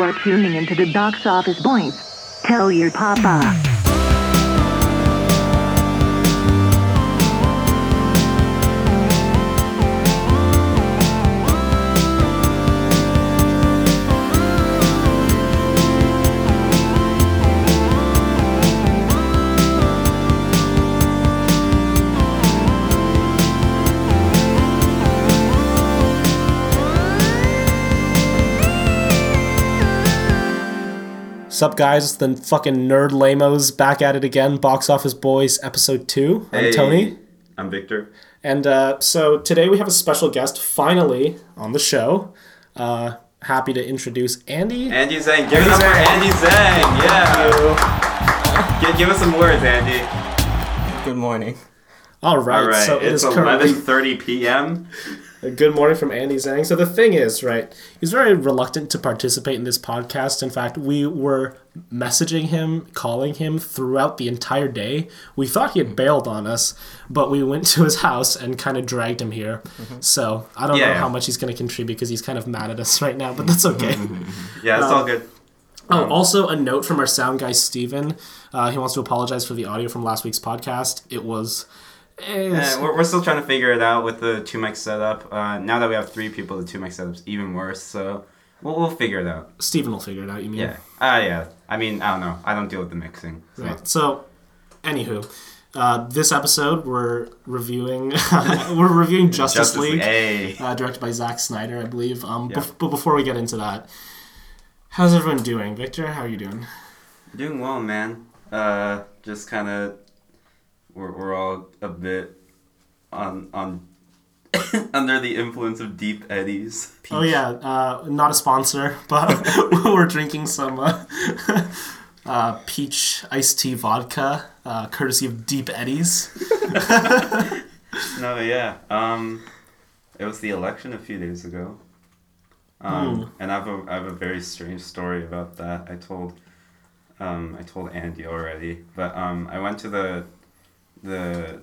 You are tuning into the box office boys. Tell your papa. Sup, guys? It's the fucking nerd lamos back at it again. Box Office Boys, episode two. I'm Hey, Tony, I'm Victor. and uh, so today we have a special guest finally on the show. Uh, happy to introduce Andy. Andy Zhang. Give it up for Andy Zhang. Yeah. Give, give us some words, Andy. Good morning. All right, All right. so it it's is currently 11:30 p.m. good morning from Andy Zhang. So the thing is, right, he's very reluctant to participate in this podcast. In fact, we were messaging him, calling him throughout the entire day. We thought he had bailed on us, but we went to his house and kind of dragged him here. So I don't know Yeah. how much he's going to contribute because he's kind of mad at us right now, but that's okay. Yeah, it's all good. Oh, also a note from our sound guy Steven. Uh, he wants to apologize for the audio from last week's podcast. It was. Eh, Uh, we're, we're still trying to figure it out with the two mic setup. Uh, now that we have three people, the two mic setup's even worse. So we'll, we'll figure it out. Steven will figure it out, you mean? Yeah. Ah, yeah. I mean, I don't know. I don't deal with the mixing. So. Right. So, anywho, uh, this episode we're reviewing we're reviewing Justice, League, Hey. uh, directed by Zack Snyder, I believe. Um, Yeah. but before we get into that, how's everyone doing? Victor, how are you doing? Doing well, man. Uh, just kind of, we're, we're all a bit on on under the influence of deep eddies. Oh yeah, uh, not a sponsor, but we're drinking some uh, uh, peach iced tea vodka, uh, courtesy of Deep Eddies. No, yeah. Um, it was the election a few days ago. Um, and I have a I have a very strange story about that. I told, um, I told Andy already, but um, I went to the, the,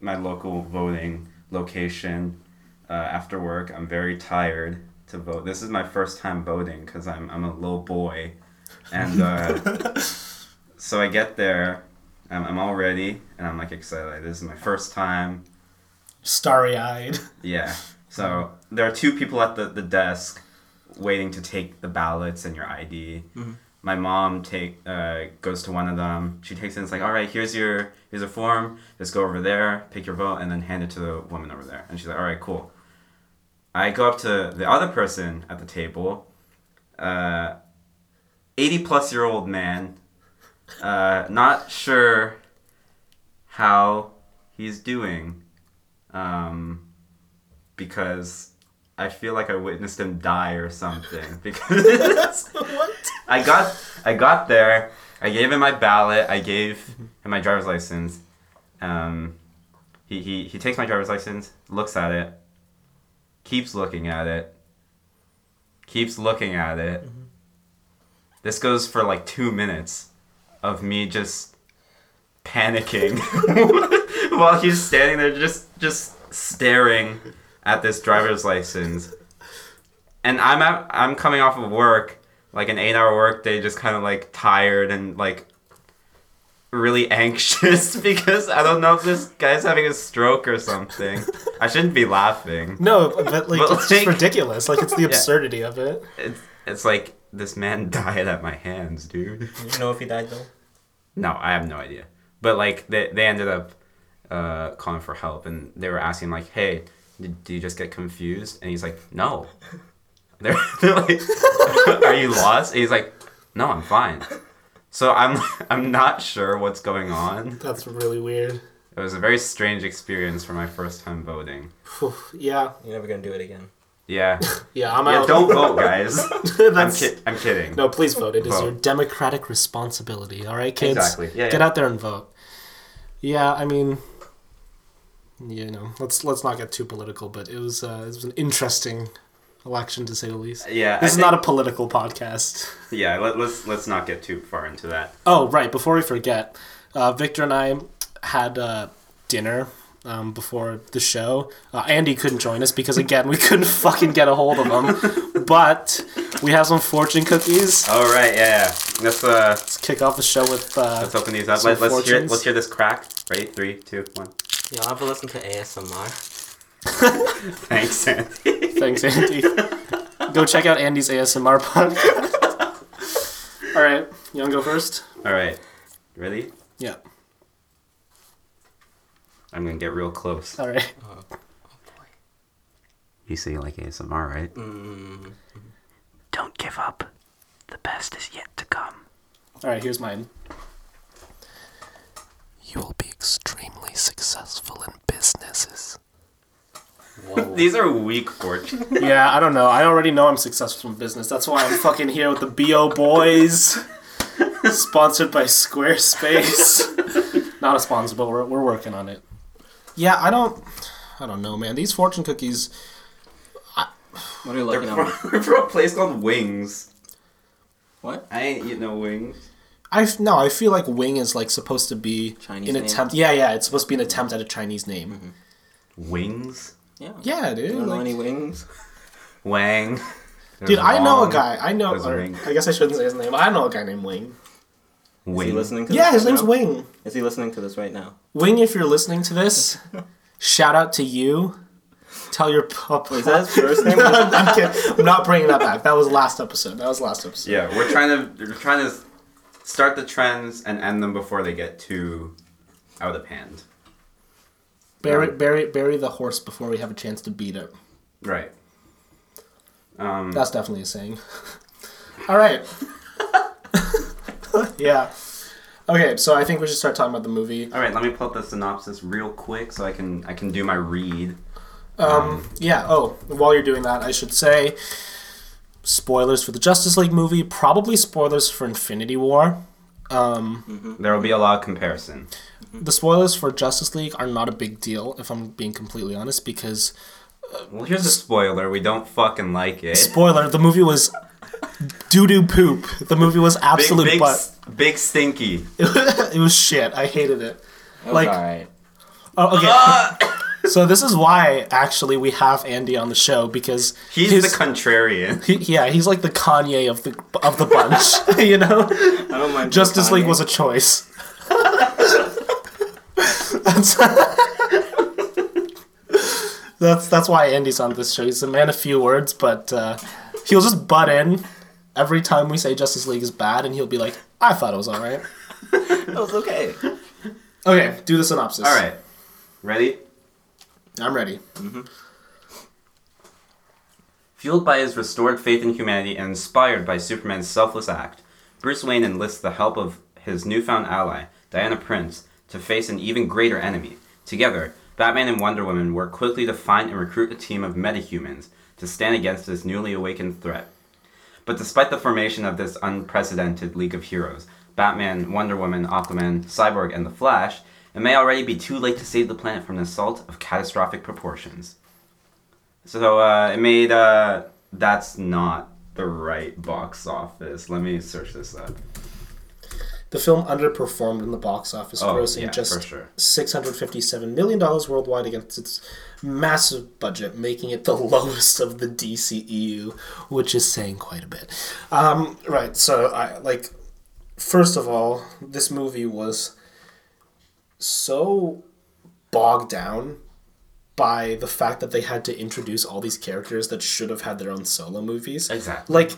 my local voting location, uh, after work. I'm very tired to vote. This is my first time voting because I'm I'm a little boy, and uh, so I get there. I'm, I'm all ready and I'm like excited. This is my first time. Starry eyed. Yeah. So there are two people at the, the desk waiting to take the ballots and your ID. My mom take uh, goes to one of them. She takes it and it's like, all right, here's your here's a form. Just go over there, pick your vote, and then hand it to the woman over there. And she's like, all right, cool. I go up to the other person at the table, uh, 80 plus year old man, uh, not sure how he's doing. Um, because I feel like I witnessed him die or something. Because I got I got there, I gave him my ballot, I gave him my driver's license. Um, he, he, he takes my driver's license, looks at it, keeps looking at it, keeps looking at it. This goes for like two minutes of me just panicking while he's standing there just just staring at this driver's license. And I'm at, I'm coming off of work, like an eight hour work day, just kind of like tired and like really anxious because I don't know if this guy's having a stroke or something. I shouldn't be laughing. No, but like But, it's just ridiculous. Like it's the absurdity of it. It's it's like this man died at my hands, dude. Do you know if he died though? No, I have no idea. But like they they ended up uh, calling for help, and they were asking like, "Hey, did, did you just get confused?" And he's like, "No." They're, they're like, "Are you lost?" And he's like, "No, I'm fine." So I'm I'm not sure what's going on. That's really weird. It was a very strange experience for my first time voting. Yeah, You're never gonna do it again. Yeah, yeah, I'm yeah. out. Don't vote, guys. I'm, ki- I'm kidding. no, please vote. It is Vote. your democratic responsibility. All right, kids. Exactly. Yeah, Get yeah. out there and vote. Yeah, I mean, you know, let's let's not get too political, but it was uh, it was an interesting election to say the least. Yeah, This I is not a political podcast. Yeah, let, let's let's not get too far into that. Oh, right. Before we forget, uh, Victor and I had uh, dinner um, before the show. Uh, Andy couldn't join us because again we couldn't fucking get a hold of him. But we have some fortune cookies. All right, yeah, yeah. Let's uh, Let's kick off the show with. Uh, let's open these up. Some Let, let's hear. Let's hear this crack. Ready? Three, two, one. Y'all ever listen to ASMR? Thanks, Sandy. Thanks, Andy. go check out Andy's ASMR podcast. All right, you wanna go first? All right, ready? Yeah. I'm gonna get real close. All right. You say you like ASMR, right? Mm, Don't give up. The best is yet to come. All right. Here's mine. You will be extremely successful in businesses. Whoa. These are weak fortune. yeah, I don't know. I already know I'm successful in business. That's why I'm fucking here with the BO Boys. Sponsored by Squarespace. Not a sponsor, but we're, we're working on it. Yeah, I don't. I don't know, man. These fortune cookies. What are you They're looking from, at? they're from a place called Wings. What? I ain't eating no wings. I f- no. I feel like Wing is like supposed to be Chinese an name? attempt. Yeah, yeah. It's supposed to be an attempt at a Chinese name. Mm-hmm. Wings? Yeah. Yeah, You dude. don't know any wings? Wang. dude, I know a guy. I know. There's or- I guess I shouldn't say his name. I know a guy named Wing. Is Wing. he listening to Yeah, this his right name's now? Wing. Is he listening to this right now? Wing, if you're listening to this, shout out to you. Tell your pup. Wait, is that his first name? I'm, kidding. I'm not bringing that back. That was last episode. That was last episode. Yeah, we're trying to we're trying to start the trends and end them before they get too out of hand. Bury, Yeah. bury, bury the horse before we have a chance to beat it. Right. Um, That's definitely a saying. All right. yeah. Okay, so I think we should start talking about the movie. all right, let me pull up the synopsis real quick so I can I can do my read. Um, yeah. Oh, while you're doing that, I should say spoilers for the Justice League movie. Probably spoilers for Infinity War. Um, There will be a lot of comparison. The spoilers for Justice League are not a big deal, if I'm being completely honest, because uh, Well, here's a spoiler: we don't fucking like it. spoiler, the movie was doo doo poop. The movie was Big, absolute big, butt. s- big stinky. it was shit. I hated it. Like- alright. Oh, okay. Ah! so this is why actually we have Andy on the show because He's his- the contrarian. he, yeah he's like the Kanye of the of the bunch. you know, I don't mind. Justice League Kanye. was a choice. That's, that's that's why Andy's on this show. He's a man of few words, but uh, he'll just butt in every time we say Justice League is bad, and he'll be like, "I thought it was alright." That was okay. Okay, do the synopsis. All right, ready? I'm ready. Fueled by his restored faith in humanity and inspired by Superman's selfless act, Bruce Wayne enlists the help of his newfound ally, Diana Prince, to face an even greater enemy. Together, Batman and Wonder Woman work quickly to find and recruit a team of metahumans to stand against this newly awakened threat. But despite the formation of this unprecedented League of Heroes, Batman, Wonder Woman, Aquaman, Cyborg, and The Flash, it may already be too late to save the planet from an assault of catastrophic proportions. So uh, it made uh, that's not the right box office. Let me search this up. The film underperformed in the box office, Oh, grossing yeah, just sure. $657 million worldwide against its massive budget, making it the lowest of the DCEU, which is saying quite a bit. Um, right, so, I like, first of all, this movie was so bogged down by the fact that they had to introduce all these characters that should have had their own solo movies. Exactly. Like,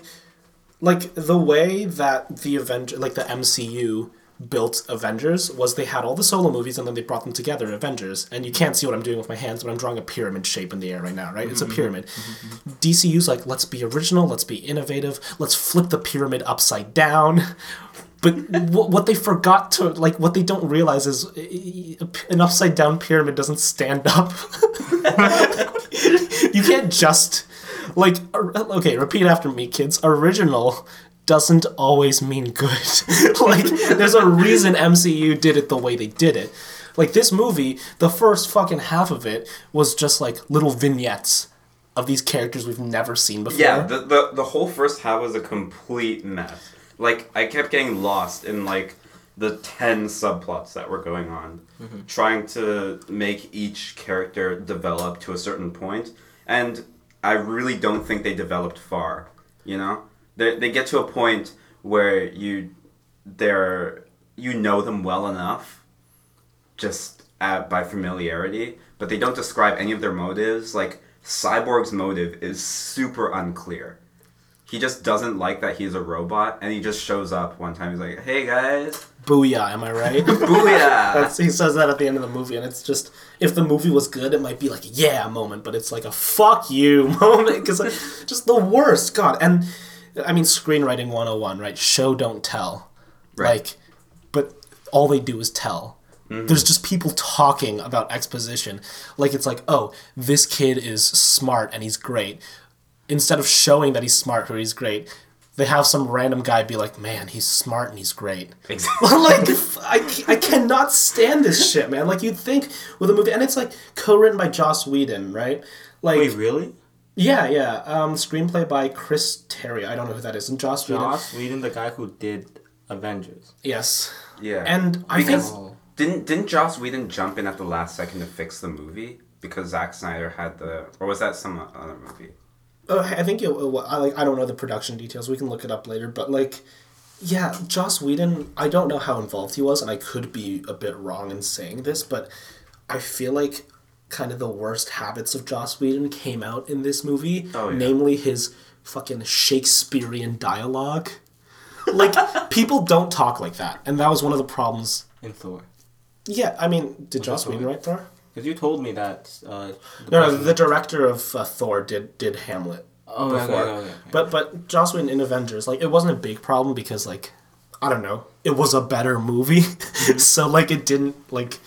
like the way that the Avenger, like the MCU built Avengers was they had all the solo movies and then they brought them together, Avengers. And you can't see what I'm doing with my hands, but I'm drawing a pyramid shape in the air right now, right? It's a mm-hmm. pyramid. Mm-hmm. DCU's like, let's be original, let's be innovative, let's flip the pyramid upside down. But wh- what they forgot to like, what they don't realize is an upside down pyramid doesn't stand up. you can't just like okay repeat after me kids. Original doesn't always mean good. Like there's a reason mcu did it the way they did it. Like this movie the first fucking half of it was just like little vignettes of these characters we've never seen before. Yeah, the, the the whole first half was a complete mess. Like I kept getting lost in like the 10 subplots that were going on, mm-hmm. trying to make each character develop to a certain point. And I really don't think they developed far, you know? They, they get to a point where you they're you know them well enough just uh, by familiarity, but they don't describe any of their motives. Like Cyborg's motive is super unclear. He just doesn't like that he's a robot, and he just shows up one time. He's like, "Hey guys, Booyah, am I right? booyah!" That's, he says that at the end of the movie, and it's just if the movie was good, it might be like a yeah moment, but it's like a fuck you moment because like, just the worst. God, and I mean screenwriting 101, right? Show don't tell, Right. like, but all they do is tell. Mm-hmm. There's just people talking about exposition, like it's like, oh, this kid is smart and he's great. Instead of showing that he's smart or he's great, they have some random guy be like, man, he's smart and he's great. Exactly. like I, I cannot stand this shit, man. Like you'd think with a movie, and it's like co-written by Joss Whedon, right? Like Wait, really? yeah, yeah. Um, screenplay by Chris Terrio. I don't know who that is. And Joss Whedon. Joss Whedon, the guy who did Avengers. Yes. Yeah. And I Because- think. Didn't didn't Joss Whedon jump in at the last second to fix the movie because Zack Snyder had the or was that some other movie? Uh, I think it, it, I like I don't know the production details. We can look it up later, but like. Yeah, Joss Whedon, I don't know how involved he was, and I could be a bit wrong in saying this, but I feel like kind of the worst habits of Joss Whedon came out in this movie. Oh, yeah. Namely, his fucking Shakespearean dialogue. Like, people don't talk like that, and that was one of the problems. In Thor. Yeah, I mean, did Joss Whedon write Thor? Because you told me that. Uh, the No, no, the director of uh, Thor did did Hamlet Oh, before. okay, okay, okay. But but Joss Whedon in Avengers, like it wasn't a big problem because like I don't know, it was a better movie, so like it didn't like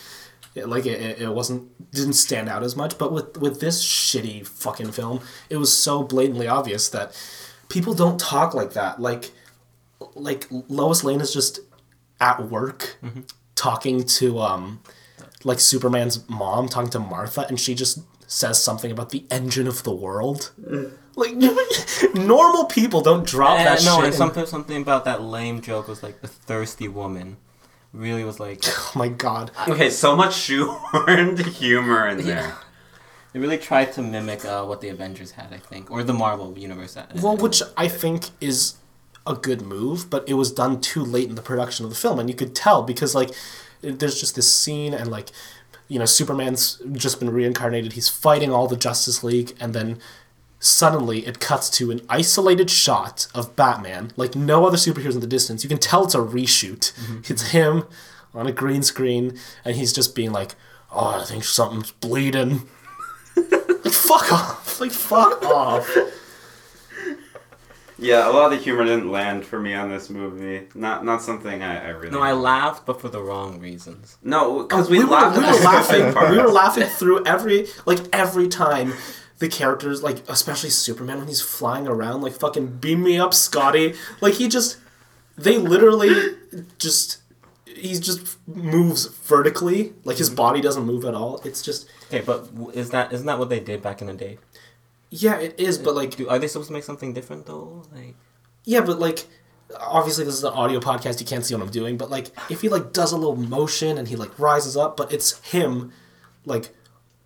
it, like it, it- it wasn't didn't stand out as much. But with with this shitty fucking film, it was so blatantly obvious that people don't talk like that. Like like Lois Lane is just at work talking to um like Superman's mom talking to Martha and she just says something about the engine of the world. Like normal people don't drop Eh, that no, shit. and in- something something about that lame joke was like the thirsty woman. Really was like oh my god. Okay, so much shoehorned humor in there. they really tried to mimic uh, what the Avengers had, I think, or the Marvel universe had. Well, which I think is a good move, but it was done too late in the production of the film, and you could tell because like there's just this scene and like you know Superman's just been reincarnated. He's fighting all the Justice League, and then suddenly it cuts to an isolated shot of Batman, like no other superheroes in the distance. You can tell it's a reshoot. Mm-hmm. It's him on a green screen, and he's just being like, "Oh, I think something's bleeding." like fuck off! Like fuck off! Yeah, a lot of the humor didn't land for me on this movie. Not not something I, I really. no, I laughed, but for the wrong reasons. No, oh, because we, we, were, we were laughing. stupid parts. We were laughing through every like every time the characters like especially Superman when he's flying around like fucking beam me up, Scotty. Like he just they literally just he just moves vertically. Like his mm-hmm. body doesn't move at all. It's just Okay, but is that isn't that what they did back in the day? Yeah, it is. But like Do, are they supposed to make something different though? Like Yeah, but like obviously this is an audio podcast, you can't see what I'm doing, but like if he like does a little motion and he like rises up, but it's him like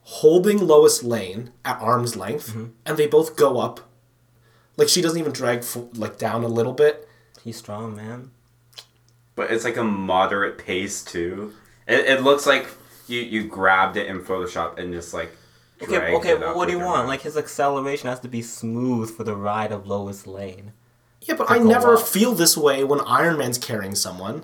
holding Lois Lane at arm's length mm-hmm. and they both go up. Like she doesn't even drag f- like down a little bit. he's strong, man. But it's like a moderate pace too. It, it looks like you, you grabbed it in Photoshop and just like. Okay, okay. Well, what do you want? mouse. Like his acceleration has to be smooth for the ride of Lois Lane. Yeah, but I never up. feel this way when Iron Man's carrying someone.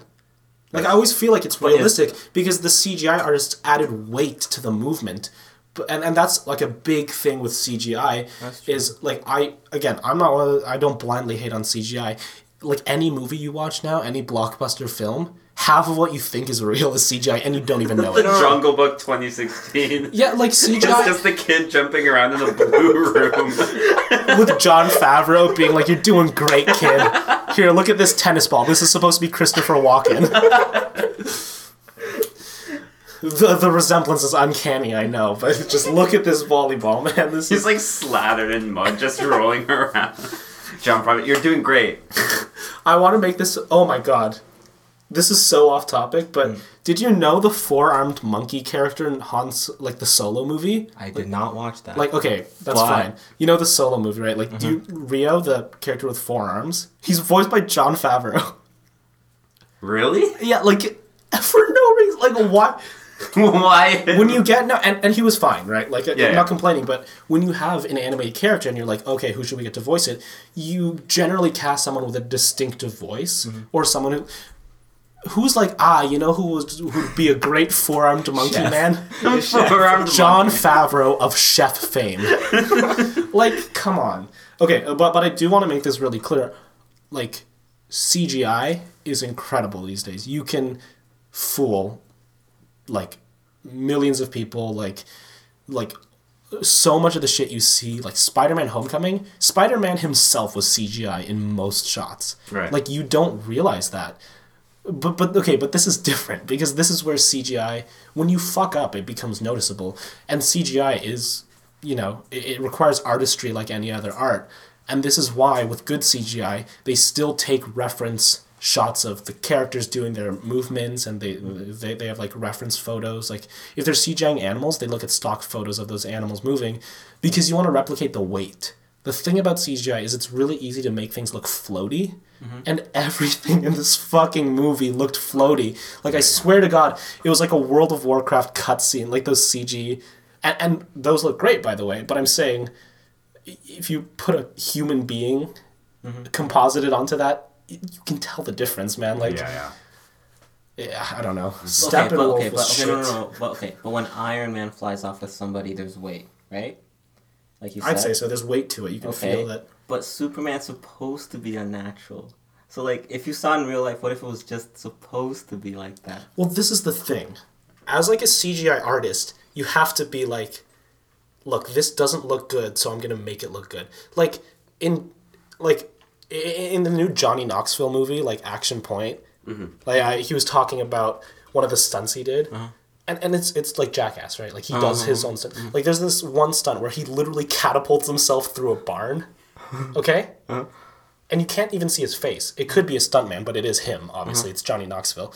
Like I always feel like it's But it's- realistic because the CGI artists added weight to the movement. But, and, and that's like a big thing with CGI is like I again I'm not one the, I don't blindly hate on CGI. Like any movie you watch now, any blockbuster film, half of what you think is real is CGI and you don't even know The it. Jungle Book 2016. Yeah, like It's CGI just the kid jumping around in a blue room. with Jon Favreau being like, "You're doing great, kid. Here, look at this tennis ball. This is supposed to be Christopher Walken." the the resemblance is uncanny, I know, but just look at this volleyball, man. This He's is like slathered in mud, just rolling around. Jon Favreau, you're doing great. I want to make this. Oh my god, this is so off topic, but did you know the four-armed monkey character in Han's like the solo movie? I did not watch that. Like, okay, that's Why? fine. You know the solo movie, right? Like, do you, Rio, the character with four arms, he's voiced by Jon Favreau. Really? yeah, like for no reason. Like, why? Why? when you get no, and, and he was fine, right? Like, I'm Yeah, not complaining, but when you have an animated character and you're like, okay, who should we get to voice it? You generally cast someone with a distinctive voice Mm-hmm. or someone who. Who's like ah you know who was who would be a great four armed monkey Chef. man? Four-armed Jon monkey. Favreau of Chef fame. like, come on. Okay, uh, but but I do want to make this really clear. Like, CGI is incredible these days. You can fool like millions of people. Like, like so much of the shit you see, like Spider-Man: Homecoming. Spider-Man himself was CGI in most shots. Right. Like you don't realize that but but okay, but this is different because this is where CGI when you fuck up it becomes noticeable. And CGI is you know it, it requires artistry like any other art. And this is why with good CGI they still take reference shots of the characters doing their movements and they they, they have like reference photos. Like if they're CGIing animals they look at stock photos of those animals moving because you want to replicate the weight the thing about CGI is it's really easy to make things look floaty, mm-hmm. and everything in this fucking movie looked floaty. Like I swear to God, it was like a World of Warcraft cutscene, like those CG, and, and those look great by the way. But I'm saying, if you put a human being mm-hmm. composited onto that, you can tell the difference, man. Like, yeah, yeah. yeah, I don't know. okay, Steppenwolf but, okay, but, okay, no, no, no, but okay, but when Iron Man flies off with somebody, there's weight, right? Like you said. I'd say so. There's weight to it. You can Okay. feel that. But Superman's supposed to be unnatural. So like, if you saw in real life, what if it was just supposed to be like that? Well, this is the thing. As like a CGI artist, you have to be like, look, this doesn't look good, so I'm gonna make it look good. Like in, like in the new Johnny Knoxville movie, like Action Point, mm-hmm. like I, he was talking about one of the stunts he did. Uh-huh. And, and it's it's like jackass, right? Like he does his uh-huh. own stunt. Like there's this one stunt where he literally catapults himself through a barn. Okay? Uh-huh. and you can't even see his face. It could be a stuntman, but it is him. Obviously, uh-huh. it's Johnny Knoxville.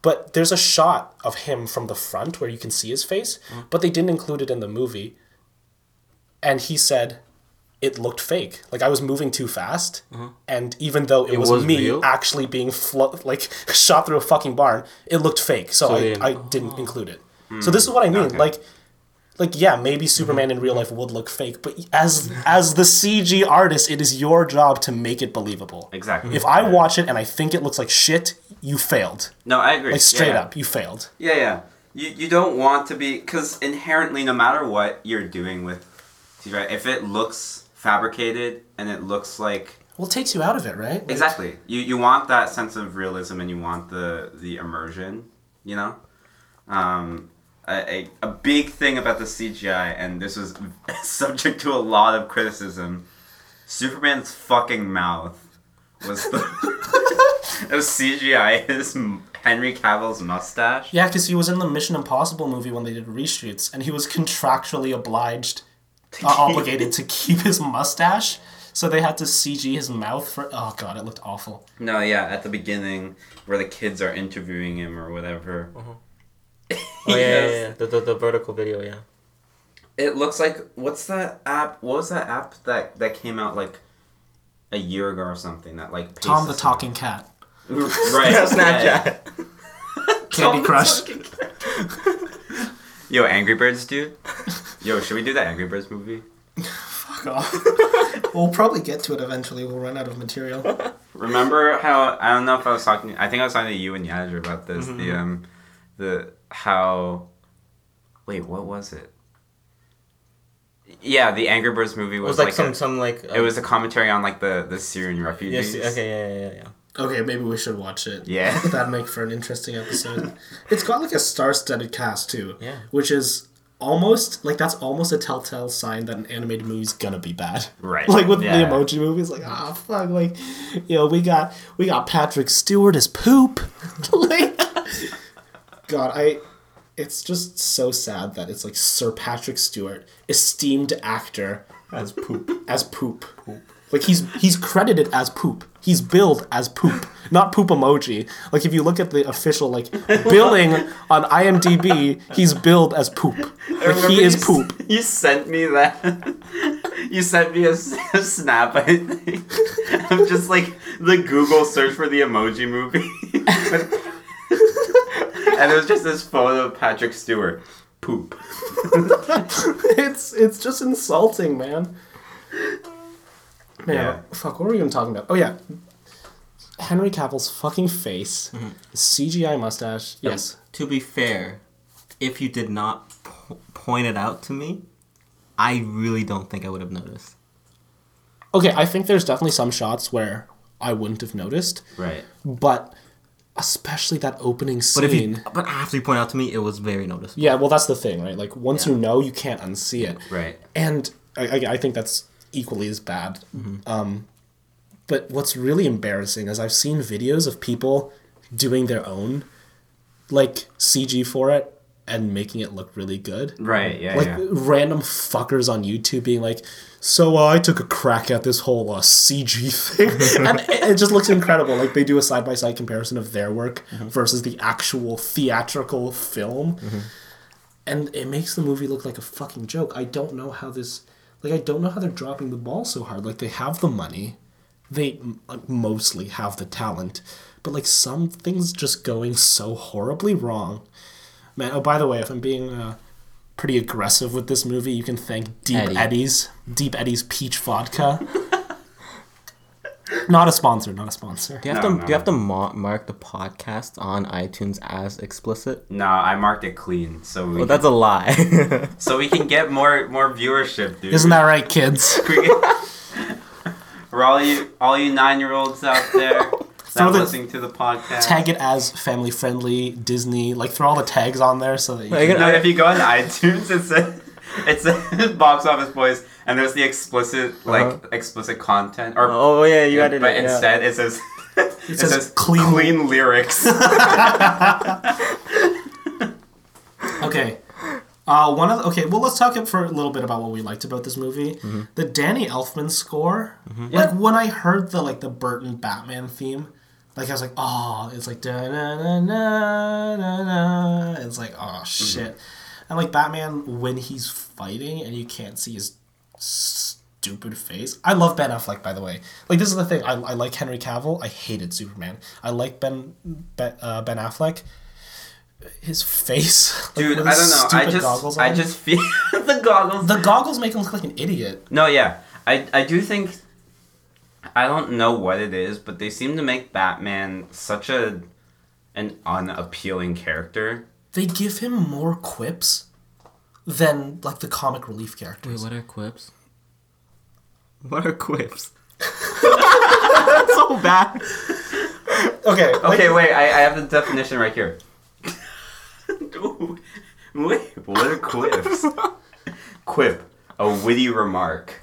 But there's a shot of him from the front where you can see his face, but they didn't include it in the movie. And he said it looked fake. Like I was moving too fast, mm-hmm. and even though it, was, was me real? actually being flo- like shot through a fucking barn, it looked fake. So, I, they didn't- I didn't oh. include it. Hmm. So this is what I mean. Okay. Like like yeah, maybe mm-hmm. Superman in real mm-hmm. life would look fake, but as as the CG artist, it is your job to make it believable. Exactly. If I watch it and I think it looks like shit, you failed. No, I agree. Like straight yeah. up, you failed. Yeah, yeah. You, you don't want to be because inherently, no matter what you're doing with CGI, if it looks fabricated and it looks like Well, it takes you out of it, right? Like, exactly, you you want that sense of realism and you want the the immersion. You know, um, a, a, a big thing about the CGI, and this was subject to a lot of criticism. Superman's fucking mouth was the was CGI. His Henry Cavill's mustache. Yeah, because he was in the Mission Impossible movie when they did reshoots, and he was contractually obliged, uh, obligated to keep his mustache. So they had to CG his mouth for. Oh god, it looked awful. No, yeah, at the beginning where the kids are interviewing him or whatever. Oh yeah, yeah, Yes. yeah, The, the the vertical video, yeah. It looks like what's that app? What was that app that that came out like a year ago or something? That like Tom the paces- Talking Cat. right? Snapchat. Candy Crush. Yo, Angry Birds, dude. Yo, should we do that Angry Birds movie? Fuck off. we'll probably get to it eventually. We'll run out of material. Remember how I don't know if I was talking. I think I was talking to you and Yadra about this. The um, the how. Wait, what was it? Yeah, the Angry Birds movie was, was like, like some a- some like. It was a commentary on like the the Syrian refugees. Yes. Okay. Yeah. Yeah. Yeah. Yeah. Okay, maybe we should watch it. Yeah. That'd make for an interesting episode. it's got like a star-studded cast too. Yeah. Which is almost like that's almost a telltale sign that an animated movie's gonna be bad. Right. Like with Yeah. the emoji movies, like ah fuck, like you know we got we got Patrick Stewart as poop. like, God, I. It's just so sad that it's like Sir Patrick Stewart, esteemed actor, As poop. as poop. Like he's he's credited as poop. He's billed as poop, not poop emoji. Like if you look at the official like billing on IMDb, he's billed as poop. Like he is s- poop. You sent me that. you sent me a snap, I think, of just like the Google search for the Emoji Movie, and it was just this photo of Patrick Stewart, poop. It's it's just insulting, man. Man, Yeah. fuck. What were we even talking about? Oh yeah, Henry Cavill's fucking face, mm-hmm. CGI mustache. Yes. To be fair, if you did not po- point it out to me, I really don't think I would have noticed. Okay, I think there's definitely some shots where I wouldn't have noticed, Right. but especially that opening scene. But if you, but after you point out to me, it was very noticeable. Yeah, well, that's the thing, right? Like once Yeah. you know, you can't unsee it. Right. And I, I, I think that's equally as bad. Um, but what's really embarrassing is I've seen videos of people doing their own, like CG for it and making it look really good. Right. Yeah. Like yeah. random fuckers on YouTube being like, "So uh, I took a crack at this whole uh, CG thing," and it, it just looks incredible. Like they do a side by side comparison of their work versus the actual theatrical film, and it makes the movie look like a fucking joke. I don't know how this, like, I don't know how they're dropping the ball so hard. Like they have the money, they like, mostly have the talent, but like some things just going so horribly wrong. Man, oh by the way, if I'm being uh, pretty aggressive with this movie, you can thank Deep Eddie. Eddie's Deep Eddie's Peach Vodka. not a sponsor, not a sponsor. Do you have No, to no. do you have to ma- mark the podcast on iTunes as explicit? No, I marked it clean, so we Well, that's a lie. so we can get more more viewership, dude. Isn't that right, kids? We can- For all you all you nine year olds out there Throw the- listening to the podcast. Tag it as family friendly Disney. Like throw all the tags on there so that you. Like, Can, No, if you go on iTunes, it's a, it says box office boys, and there's the explicit like Uh-huh. explicit content. Or oh yeah, you yeah, got it. but yeah. instead it says it, says says, clean- clean, lyrics. Okay. Uh, one of the, okay, well, let's talk for a little bit about what we liked about this movie. Mm-hmm. The Danny Elfman score, like when I heard the like the Burton Batman theme, like I was like, oh, it's like da na na na na na. It's like oh shit, and like Batman when he's fighting and you can't see his stupid face. I love Ben Affleck, by the way. Like this is the thing. I, I like Henry Cavill. I hated Superman. I like Ben Ben, uh, ben Affleck. His face, like, Dude, with I don't know. I just goggles I just feel the goggles. the goggles make him look like an idiot. No, yeah. I I do think I don't know what it is, but they seem to make Batman such a an unappealing character. They give him more quips than like the comic relief characters. Wait, what are quips? What are quips? so bad. Okay, Okay, wait. I, I have the definition right here. Ooh, wait, what are quips? Quip, a witty remark.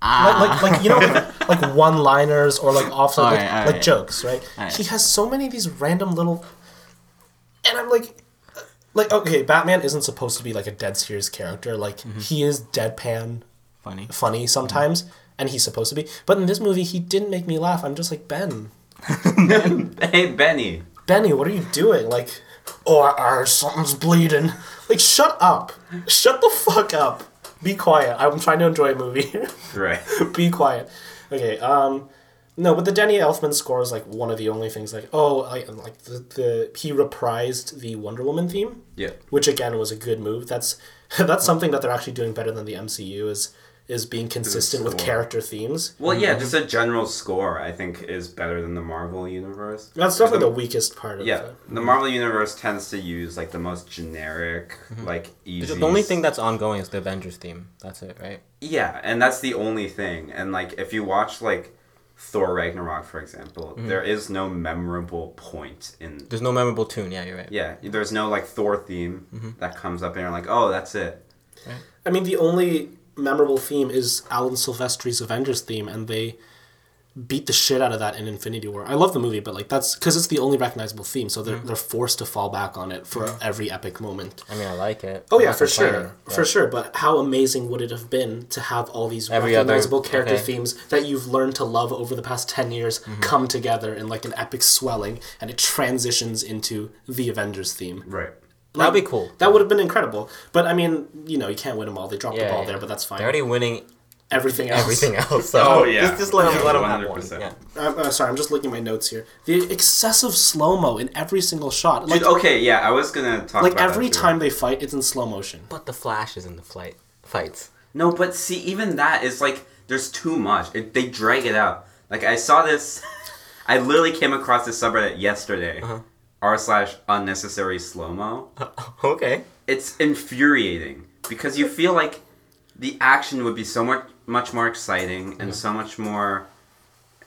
like, like, like you know, like, like one-liners or like off like, Alright, like alright. jokes, right? Alright. He has so many of these random little, and I'm like, like okay, Batman isn't supposed to be like a dead serious character. Like Mm-hmm. he is deadpan Funny. funny sometimes, and he's supposed to be. But in this movie, he didn't make me laugh. I'm just like Ben, ben. hey, Benny. Benny, what are you doing? Like, oh, uh, something's bleeding. Like, shut up. Shut the fuck up. Be quiet. I'm trying to enjoy a movie. Right. Be quiet. Okay, um, no, but the Danny Elfman score is like one of the only things like, oh, I, like the, the, he reprised the Wonder Woman theme, Yeah. which again was a good move. That's, that's something that they're actually doing better than the MCU is, is being consistent with character themes. Well, yeah, um, just a general score I think is better than the Marvel universe. That's definitely the weakest part of Yeah, it. the Marvel universe tends to use like the most generic, mm-hmm. like easy. The only thing that's ongoing is the Avengers theme. That's it, right? Yeah, and that's the only thing. And like, if you watch like Thor Ragnarok, for example, mm-hmm. there is no memorable point in. There's no memorable tune. Yeah, you're right. Yeah, there's no like Thor theme mm-hmm. that comes up and you're like, oh, that's it. I mean, the only memorable theme is Alan Silvestri's Avengers theme, and they beat the shit out of that in Infinity War. I love the movie, but like that's because it's the only recognizable theme, so they're they're forced to fall back on it for every epic moment. I mean, I like it. Oh I'm yeah, for sure, but- for sure. But how amazing would it have been to have all these Every other- recognizable character okay. themes that you've learned to love over the past ten years Mm-hmm. come together in like an epic swelling, and it transitions into the Avengers theme. Right. That'd be cool. That would have been incredible. But I mean, you know, you can't win them all. They dropped Yeah, the ball yeah. there, but that's fine. They're already winning everything else. everything else. So Oh, yeah. just, just let them Yeah, let them have one. Yeah. I'm uh, sorry, I'm just looking at my notes here. The excessive slow mo in every single shot. Like, Dude, okay, yeah, I was gonna talk like about every that too. time they fight, it's in slow motion. But the Flash is in the flight fights. No, but see, even that is like there's too much. It, they drag it out. Like I saw this, I literally came across this subreddit yesterday. Uh-huh. R slash unnecessary slow mo. okay. It's infuriating because you feel like the action would be so much much more exciting and so much more.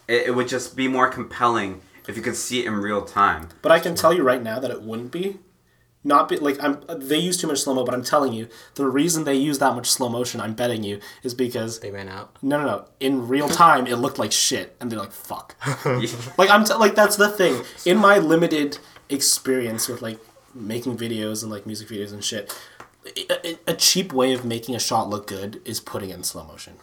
It, it would just be more compelling if you could see it in real time. But I can tell you right now that it wouldn't be. Not be like I'm. They use too much slow mo, but I'm telling you, the reason they use that much slow motion, I'm betting you, is because They ran out. no, no, no. In real time, it looked like shit, and they're like, "Fuck." like I'm t- like that's the thing. In my limited experience with like making videos and like music videos and shit, a, cheap way of making a shot look good is putting it in slow motion.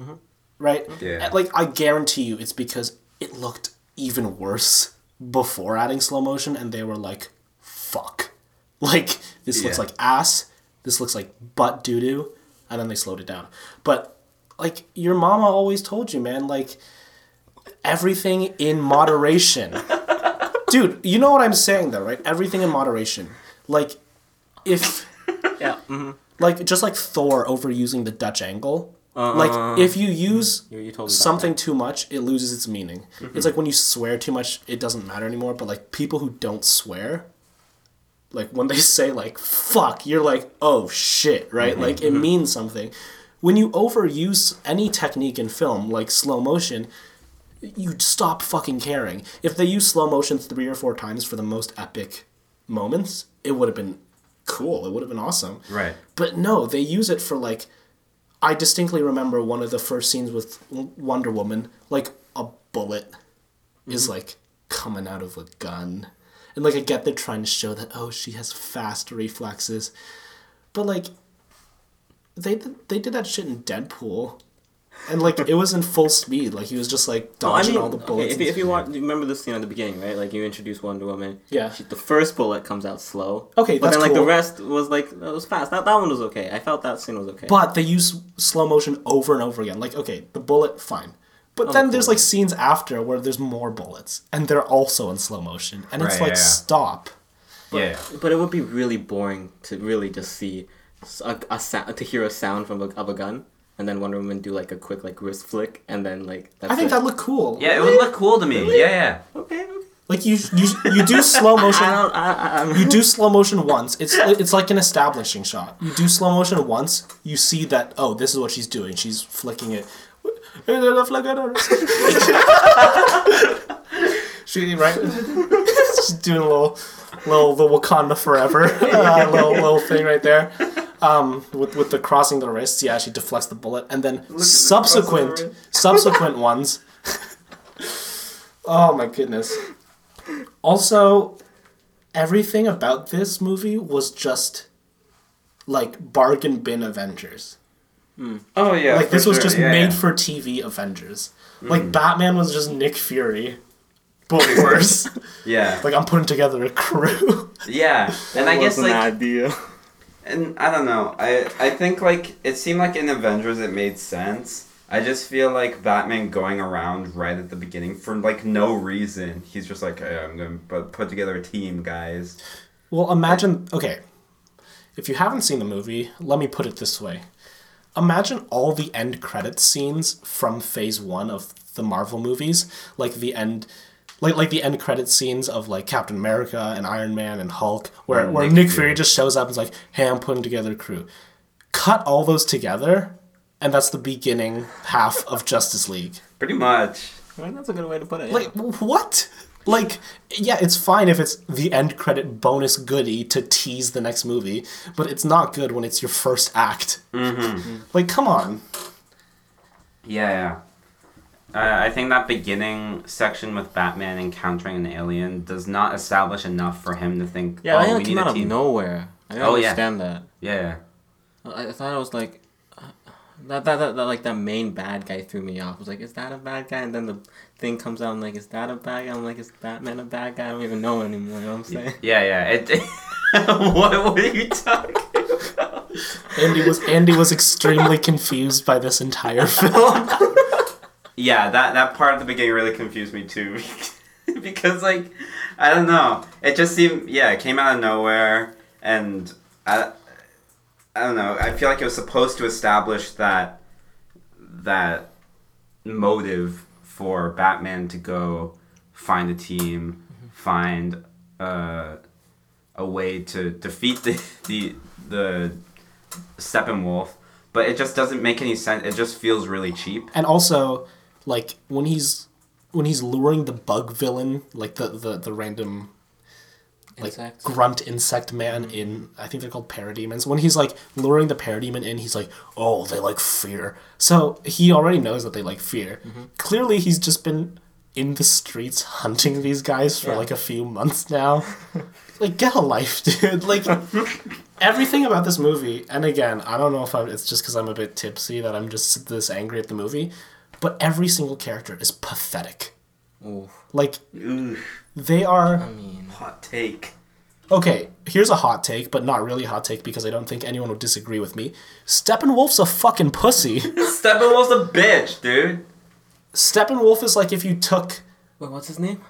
Mm-hmm. Right? Yeah. Uh, like I guarantee you, it's because it looked even worse before adding slow motion, and they were like, "Fuck." Like this looks Yeah. like ass. This looks like butt doo doo, and then they slowed it down. But like your mama always told you, man. Like everything in moderation. Dude, you know what I'm saying though, right? Everything in moderation. Like if Yeah. hmm like just like Thor overusing the Dutch angle. Uh-uh. like if you use You, you told me about something too much, it loses its meaning. Mm-hmm. It's like when you swear too much, it doesn't matter anymore. But like people who don't swear, like when they say like "fuck," you're like, "Oh shit!" Right? Mm-hmm. Like it mm-hmm. means something. When you overuse any technique in film, like slow motion, you stop fucking caring. If they use slow motion three or four times for the most epic moments, it would have been cool. It would have been awesome. Right. But no, they use it for like. I distinctly remember one of the first scenes with Wonder Woman, like a bullet is mm-hmm. like coming out of a gun. And like I get they're trying to show that oh she has fast reflexes. But like they they did that shit in Deadpool. And like it was in full speed, like he was just like No, I dodging mean, all the okay, bullets. if, you, if you want, you remember the scene at the beginning, right? Like you introduce Wonder Woman. Yeah. She, the first bullet comes out slow. Okay, but that's then like cool. the rest was like it was fast. That that one was okay. I felt that scene was okay. But they use slow motion over and over again. Like, okay, the bullet, fine. But oh, then there's like scenes after where there's more bullets, and they're also in slow motion, and it's like yeah, yeah. stop. yeah. But it would be really boring to really just see s- a, a sound to hear a sound from a, of a gun, and then Wonder Woman do like a quick like wrist flick, and then like that's I think it. that looked cool. Yeah, it would look cool to me. Yeah, yeah. okay. okay. Like you, you, you do slow motion. I don't. I, I, I'm, You do slow motion once. It's it's like an establishing shot. You do slow motion once. You see that oh, this is what she's doing. She's flicking it. she right. She's doing a little, little the Wakanda forever uh, little little thing right there. Um, with with the crossing the wrists, yeah, she deflects the bullet, and then subsequent crossing subsequent ones. oh my goodness. Also, everything about this movie was just like bargain bin Avengers. Oh yeah. Like this was sure. just Yeah, made yeah. for TV Avengers. Like Batman was just Nick Fury, but worse. Yeah. like I'm putting together a crew. Yeah. And I guess was an like idea. And I don't know. I I think like it seemed like in Avengers it made sense. I just feel like Batman going around right at the beginning for like no reason. He's just like, hey, I'm gonna put, put together a team, guys. well, imagine. Okay, if you haven't seen the movie, let me put it this way: Imagine all the end credit scenes from Phase One of the Marvel movies, like the end. Like, like the end credit scenes of like Captain America and Iron Man and Hulk, where, where Nick Nick Fury. Fury just shows up and is like, "Hey, I'm putting together a crew." Cut all those together, and that's the beginning half of Justice League. Pretty much. Well, that's a good way to put it. yeah. Like what? Like yeah, it's fine if it's the end credit bonus goodie to tease the next movie, but it's not good when it's your first act. Mm-hmm. Like come on. Yeah, yeah. Uh, I think that beginning section with Batman encountering an alien does not establish enough for him to think. Yeah, oh, I we think it need came a out of nowhere. I didn't Oh, yeah. understand that. Yeah, I, I thought it was like uh, that, that, that, that like that main bad guy threw me off. I was like, is that a bad guy? And then the thing comes out. I'm like, is that a bad guy? I'm like, is Batman a bad guy? I don't even know anymore. You know what I'm saying? yeah, yeah. It, what, what are you talking about? Andy was Andy was extremely confused by this entire film. Yeah, that that part at the beginning really confused me too, because like I don't know, it just seemed yeah, it came out of nowhere, and I I don't know. I feel like it was supposed to establish that that motive for Batman to go find a team, find uh, a way to defeat the the the Steppenwolf, but it just doesn't make any sense. It just feels really cheap. and also, like when he's when he's luring the bug villain, like the the, the random like Insects. grunt insect man in I think they're called parademons. When he's like luring the parademon in, he's like, "Oh, they like fear." So he already knows that they like fear. Mm-hmm. Clearly, he's just been in the streets hunting these guys for like a few months now. like, get a life, dude. Like everything about this movie, and again, I don't know if I'm, it's just because I'm a bit tipsy that I'm just this angry at the movie, but every single character is pathetic. Ooh. Like Ooh, they are. I mean, hot take. Okay, here's a hot take, but not really a hot take because I don't think anyone would disagree with me. Steppenwolf's a fucking pussy. Steppenwolf's a bitch, dude. Steppenwolf is like if you took wait, what's his name?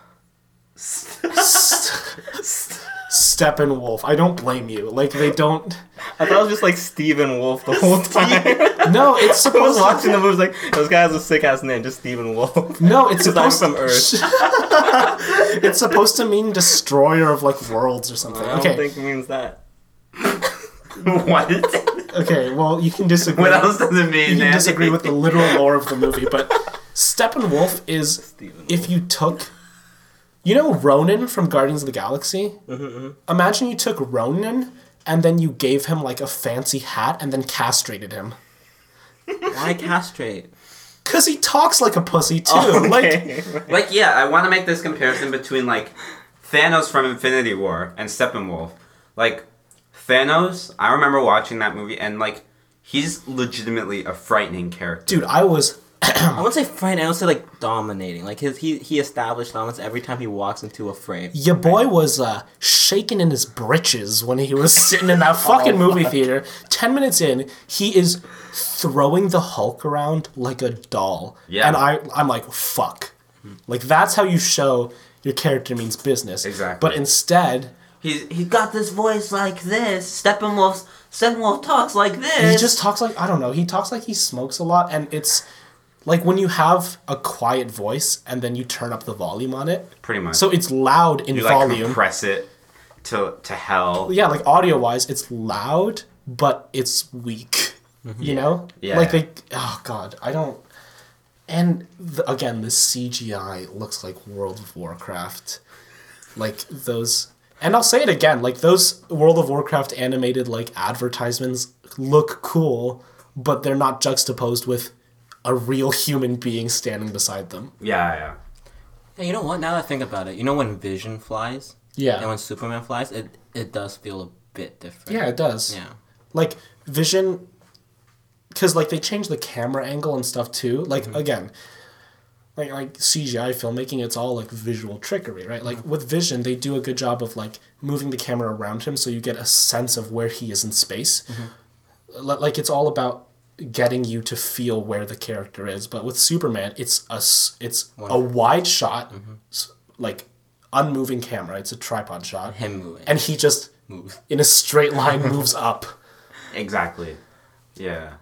Steppenwolf. I don't blame you. Like they don't. I thought it was just like Stephen Wolf the whole time. No, it's I was supposed. watching the movie, like this guy has a sick ass name, just Stephen Wolf. No, it's supposed I'm supposed. from Earth. it's supposed to mean destroyer of like worlds or something. I don't Okay. think it means that. what? Okay. Well, you can disagree. What else does it mean? you can Nancy? disagree with the literal lore of the movie, but Steppenwolf is Stephen if you took, you know, Ronan from Guardians of the Galaxy. Mm-hmm, Imagine you took Ronan and then you gave him like a fancy hat and then castrated him, Why castrate? cause he talks like a pussy too. Oh, Like. Like, yeah, I want to make this comparison between like Thanos from Infinity War and Steppenwolf. Like Thanos, I remember watching that movie and like he's legitimately a frightening character. dude, I was. I wouldn't say frightening. I would say like dominating. Like his he he established dominance every time he walks into a frame. Your boy was uh, shaking in his britches when he was sitting in that fucking movie theater. Ten minutes in, he is throwing the Hulk around like a doll. Yeah. And I, I'm like, fuck. Like that's how you show your character means business. Exactly. But instead, He's he got this voice like this. Steppenwolf Steppenwolf talks like this. he just talks like I don't know. He talks like he smokes a lot, and it's like when you have a quiet voice and then you turn up the volume on it. pretty much. So it's loud in volume. you like compress it to to hell. yeah, like audio wise, it's loud, but it's weak. Mm-hmm. You know, Yeah. like they. Oh God, I don't. And the, again, the CGI looks like World of Warcraft, like those. And I'll say it again, like those World of Warcraft animated like advertisements look cool, but they're not juxtaposed with a real human being standing beside them. Yeah, yeah. Yeah, you know what? Now that I think about it, you know when Vision flies Yeah. and when Superman flies, it it does feel a bit different. Yeah, it does. Yeah. like vision because like they change the camera angle and stuff too like mm-hmm. again like like cgi filmmaking it's all like visual trickery right like mm-hmm. with vision they do a good job of like moving the camera around him so you get a sense of where he is in space mm-hmm. Li- like it's all about getting you to feel where the character is but with superman it's a it's a wide shot mm-hmm. s- like unmoving camera it's a tripod shot Him moving. and he just Moves. in a straight line moves up Exactly. Yeah.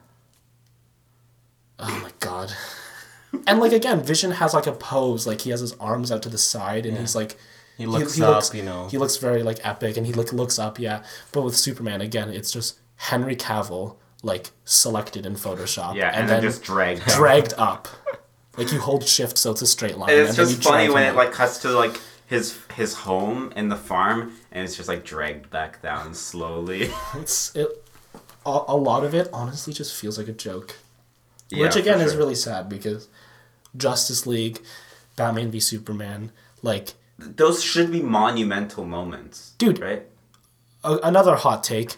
Oh my god. And like again, Vision has like a pose, like he has his arms out to the side, and he's like He looks up, you know. He looks very like epic, and he like looks up, yeah. But with Superman, again, it's just Henry Cavill like selected in Photoshop, Yeah, and, then, just dragged. dragged up. Like you hold Shift, so it's a straight line. And it's and then just funny when it like cuts to like his his home in the farm, and it's just like dragged back down slowly. it's it. A, a lot of it honestly just feels like a joke. Yeah, which again is really sad because Justice League, Batman v Superman, like Those should be monumental moments, Dude. Right? a- another hot take.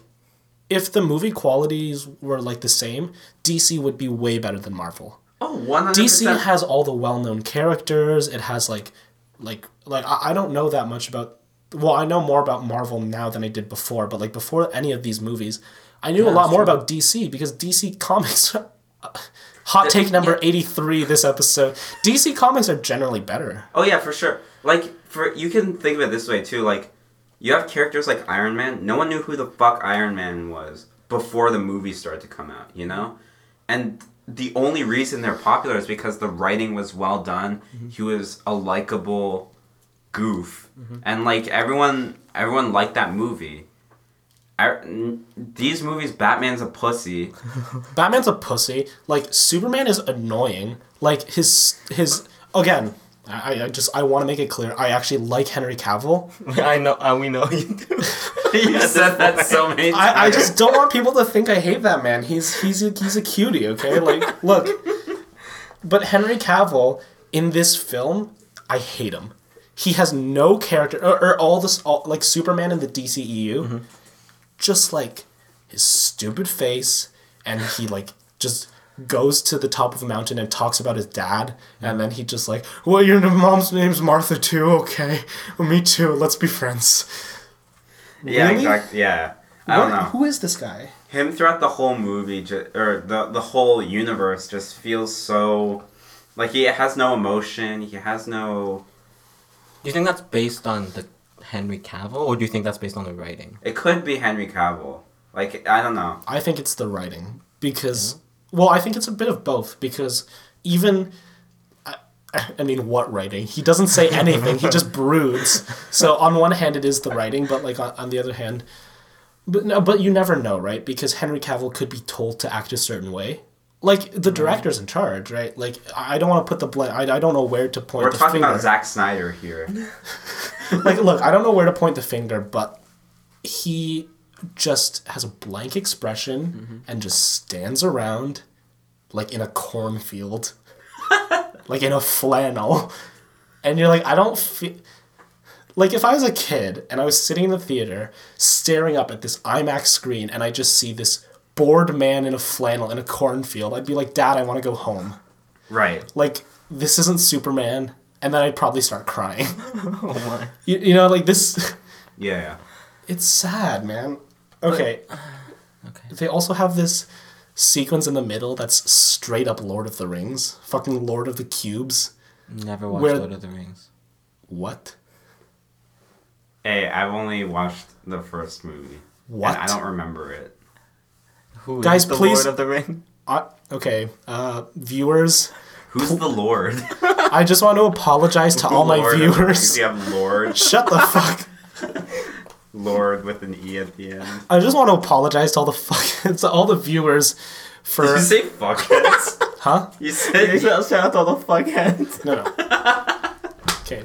If the movie qualities were like the same, DC would be way better than Marvel. Oh, one hundred DC has all the well-known characters. It has like, like, like I, I don't know that much about. Well, I know more about Marvel now than I did before. But like before any of these movies, I knew a lot more about DC because DC Comics. hot take number eighty-three. This episode, DC Comics are generally better. Oh yeah, for sure. Like for you can think of it this way too. Like you have characters like Iron Man. No one knew who the fuck Iron Man was before the movie started to come out. You know, and the only reason they're popular is because the writing was well done. Mm-hmm. He was a likable goof, mm-hmm. and like everyone, everyone liked that movie. I, n- these movies, Batman's a pussy. Batman's a pussy. Like Superman is annoying. Like his his again. I, I just I want to make it clear. I actually like Henry Cavill. I know. Uh, we know you do. you said that so many times. I, I just don't want people to think I hate that man. He's he's a, he's a cutie, okay? Like, look. But Henry Cavill in this film, I hate him. He has no character, or, or all this, all, like Superman in the DCEU, just like his stupid face, and he like just goes to the top of a mountain and talks about his dad, and then he just like, well, your mom's name's Martha too, okay? Well, me too. Let's be friends. yeah, Really? exactly. Yeah, I don't know. Who is this guy? him throughout the whole movie ju- or the the whole universe just feels so like he has no emotion he has no Do you think that's based on the Henry Cavill, or do you think that's based on the writing? it could be henry cavill like i don't know I think it's the writing because hmm? Well, I think it's a bit of both because even I, mean, what writing? He doesn't say anything. he just broods. So on one hand, it is the writing, but like on, on the other hand, but no, but you never know, right? Because Henry Cavill could be told to act a certain way. Like the mm-hmm. director's in charge, right? Like I don't want to put the blame. I, I don't know where to point we're the talking finger. about Zack snyder here like look i don't know where to point the finger but he just has a blank expression mm-hmm. and just stands around like in a cornfield. Like in a flannel. And you're like i don't feel like if i was a kid and i was sitting in the theater staring up at this imax screen and i just see this bored man in a flannel in a cornfield i'd be like dad i want to go home. Right. Like this isn't superman. And then i'd probably start crying. Oh my. you, you know like this yeah. It's sad man okay. Okay. they also have this sequence in the middle that's straight up lord of the rings. Fucking lord of the cubes. Never watched Where- Lord of the Rings. what? Hey i've only watched the first movie. What? and i don't remember it. Who is Guys, the please- Lord of the Ring? uh, okay uh viewers who's the lord? I just want to apologize to all my Lord of viewers. You have lord? Shut the fuck lord with an e at the end i just want to apologize to all the fuck to all the viewers for did you say fuckheads huh you said Shout out to all the fuckheads. No, no. okay.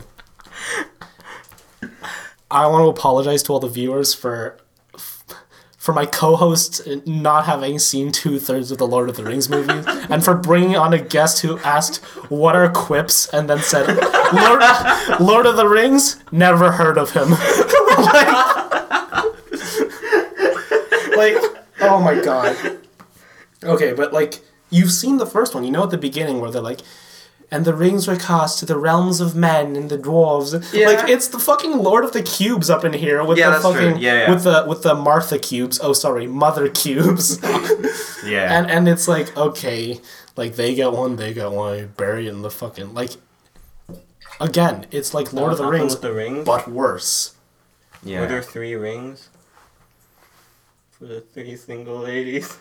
I want to apologize to all the viewers for for my co-host not having seen two thirds of the Lord of the Rings movies, and for bringing on a guest who asked what are quips and then said Lord Lord of the Rings. Never heard of him. Like, oh my god. Okay, but like you've seen the first one. You know at the beginning where they're like, and the rings were cast to the realms of men and the dwarves. Yeah. Like it's the fucking Lord of the Cubes up in here with Yeah, the fucking Yeah, yeah. with the with the Martha cubes. Oh, sorry, Mother cubes. yeah and and it's like okay, like they get one, they get one. Bury it in the fucking like. Again, it's like Lord of the Rings, the rings. but worse. Yeah Were there three rings? For the three single ladies.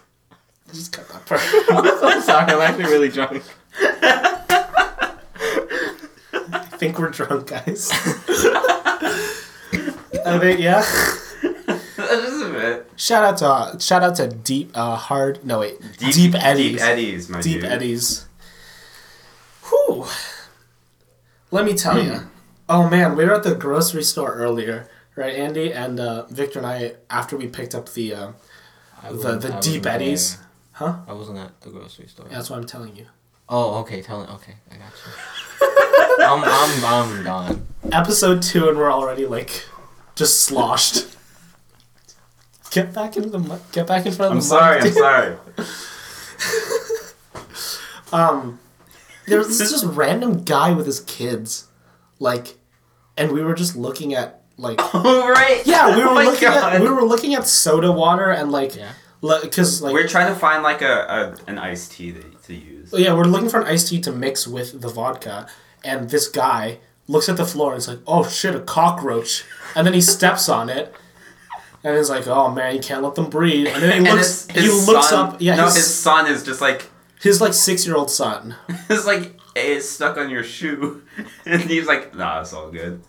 Just cut that part. I'm sorry, I'm actually really drunk. I think we're drunk, guys. I mean, yeah. just a bit Shout out to uh, shout out to deep uh hard no wait deep, eddies deep eddies my deep dude. eddies. Whew. Let me tell you. Oh man, we were at the grocery store earlier, right, Andy and uh, Victor and I. After we picked up the uh, the the I deep eddies, there. huh? I wasn't at the grocery store. Yeah, that's what I'm telling you. Oh, okay. Tell it. Okay, I got you. I'm, I'm, I'm gone. Episode two, and we're already like just sloshed. Get back into the mic. Get back in front of I'm the sorry. mic. I'm sorry. Um, there was this just random guy with his kids, like, and we were just looking at like, All right. yeah, we oh were Oh my looking God. at we were looking at soda water and like, Yeah. because like We're trying to find like a, a an iced tea to, to use. yeah, we're looking for an iced tea to mix with the vodka, and this guy looks at the floor and he's like, "Oh shit, a cockroach!" And then he steps on it, and he's like, "Oh man, you can't let them breathe." And then he And looks, his, his he looks son, up, yeah, no, his, his son is just like his like six year old son. is like it's stuck on your shoe, and he's like, nah, it's all good.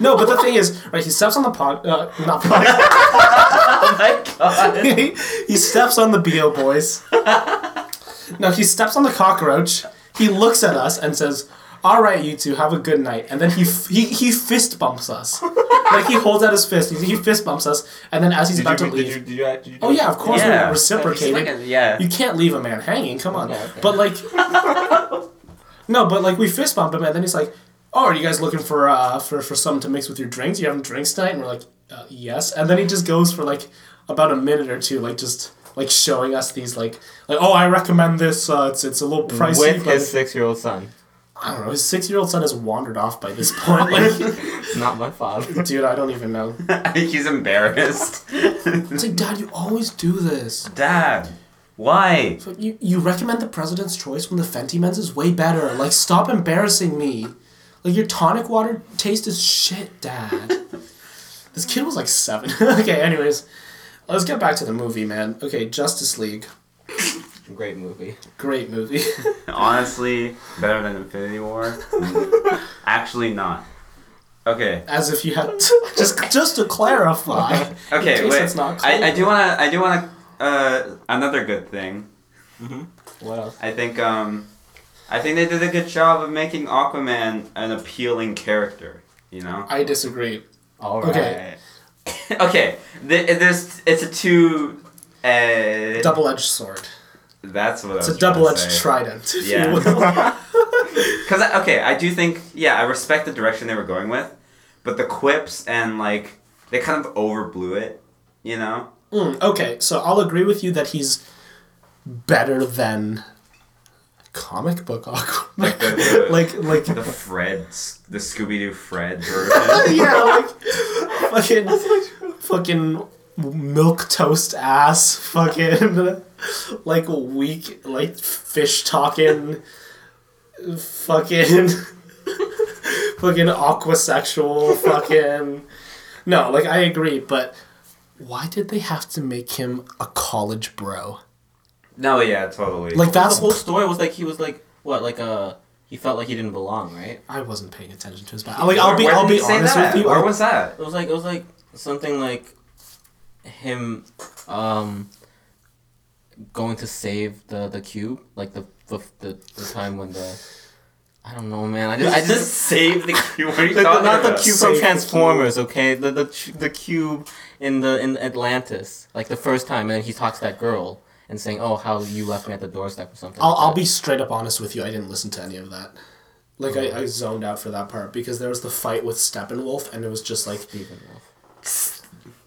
No, but the thing is, right? He steps on the pod, uh, not pod. Oh my god. he, he steps on the bo boys. No, he steps on the cockroach. He looks at us and says, "All right, you two, have a good night." And then he f- he he fist bumps us. Like he holds out his fist. He, he fist bumps us, and then as he's about to leave, did you, did you oh yeah, of course Yeah. we're reciprocating. Like a- yeah. You can't leave a man hanging. Come on. Okay, okay. But like, no, but like we fist bump him, and then he's like, "Oh, are you guys looking for uh for for something to mix with your drinks? You having drinks tonight?" And we're like, uh, "Yes." And then he just goes for like about a minute or two, like just like showing us these like like oh I recommend this. Uh, it's it's a little pricey, with but his six-year-old son. I don't know. His six year old son has wandered off by this point. Like, Not my father. dude, I don't even know. he's embarrassed. It's like, Dad, you always do this. Dad, why? But you, you recommend the President's Choice when the Fentimans is way better. Like, stop embarrassing me. Like, your tonic water taste is shit, Dad. this kid was like seven. okay, anyways, let's get back to the movie, man. Okay, Justice League. Great movie. Great movie. Honestly, better than Infinity War? Actually, not. Okay. As if you had to, just just to clarify. in Okay, case wait. it's not I, I do wanna. I do wanna. Uh, another good thing. What else? I think. Um, I think they did a good job of making Aquaman an appealing character. You know. I disagree. All right. Okay. okay. Th- there's. It's a two. Uh, Double edged sword. That's what I It's was a double edged trident. if Yeah. Because okay, I do think yeah, I respect the direction they were going with, but the quips and like they kind of overblew it. You know. Mm, okay, so I'll agree with you that he's better than comic book Aquaman. Like the, the like like the Fred, the Scooby Doo Fred version. yeah, like fucking fucking milk toast ass, fucking like weak like fish talking, fucking fucking aquasexual, fucking. No, like I agree, but why did they have to make him a college bro? No, yeah, totally. Like that's the whole story was like he was like what like uh he felt like he didn't belong, right? I wasn't paying attention to his back. Like I'll be I'll be honest that? with you. Where I- was that? It was like it was like something like him um going to save the the cube like the the the, the time when the I don't know man I just, I I just just saved the cube. What are you The- the- talking not the cube Save from the Transformers, okay? The the the cube in the in Atlantis, like the first time, and he talks to that girl and saying, "Oh, how you left me at the doorstep" or something. I'll like I'll be straight up honest with you. I didn't listen to any of that. Like I, I zoned out for that part because there was the fight with Steppenwolf and it was just like Stephen Wolf.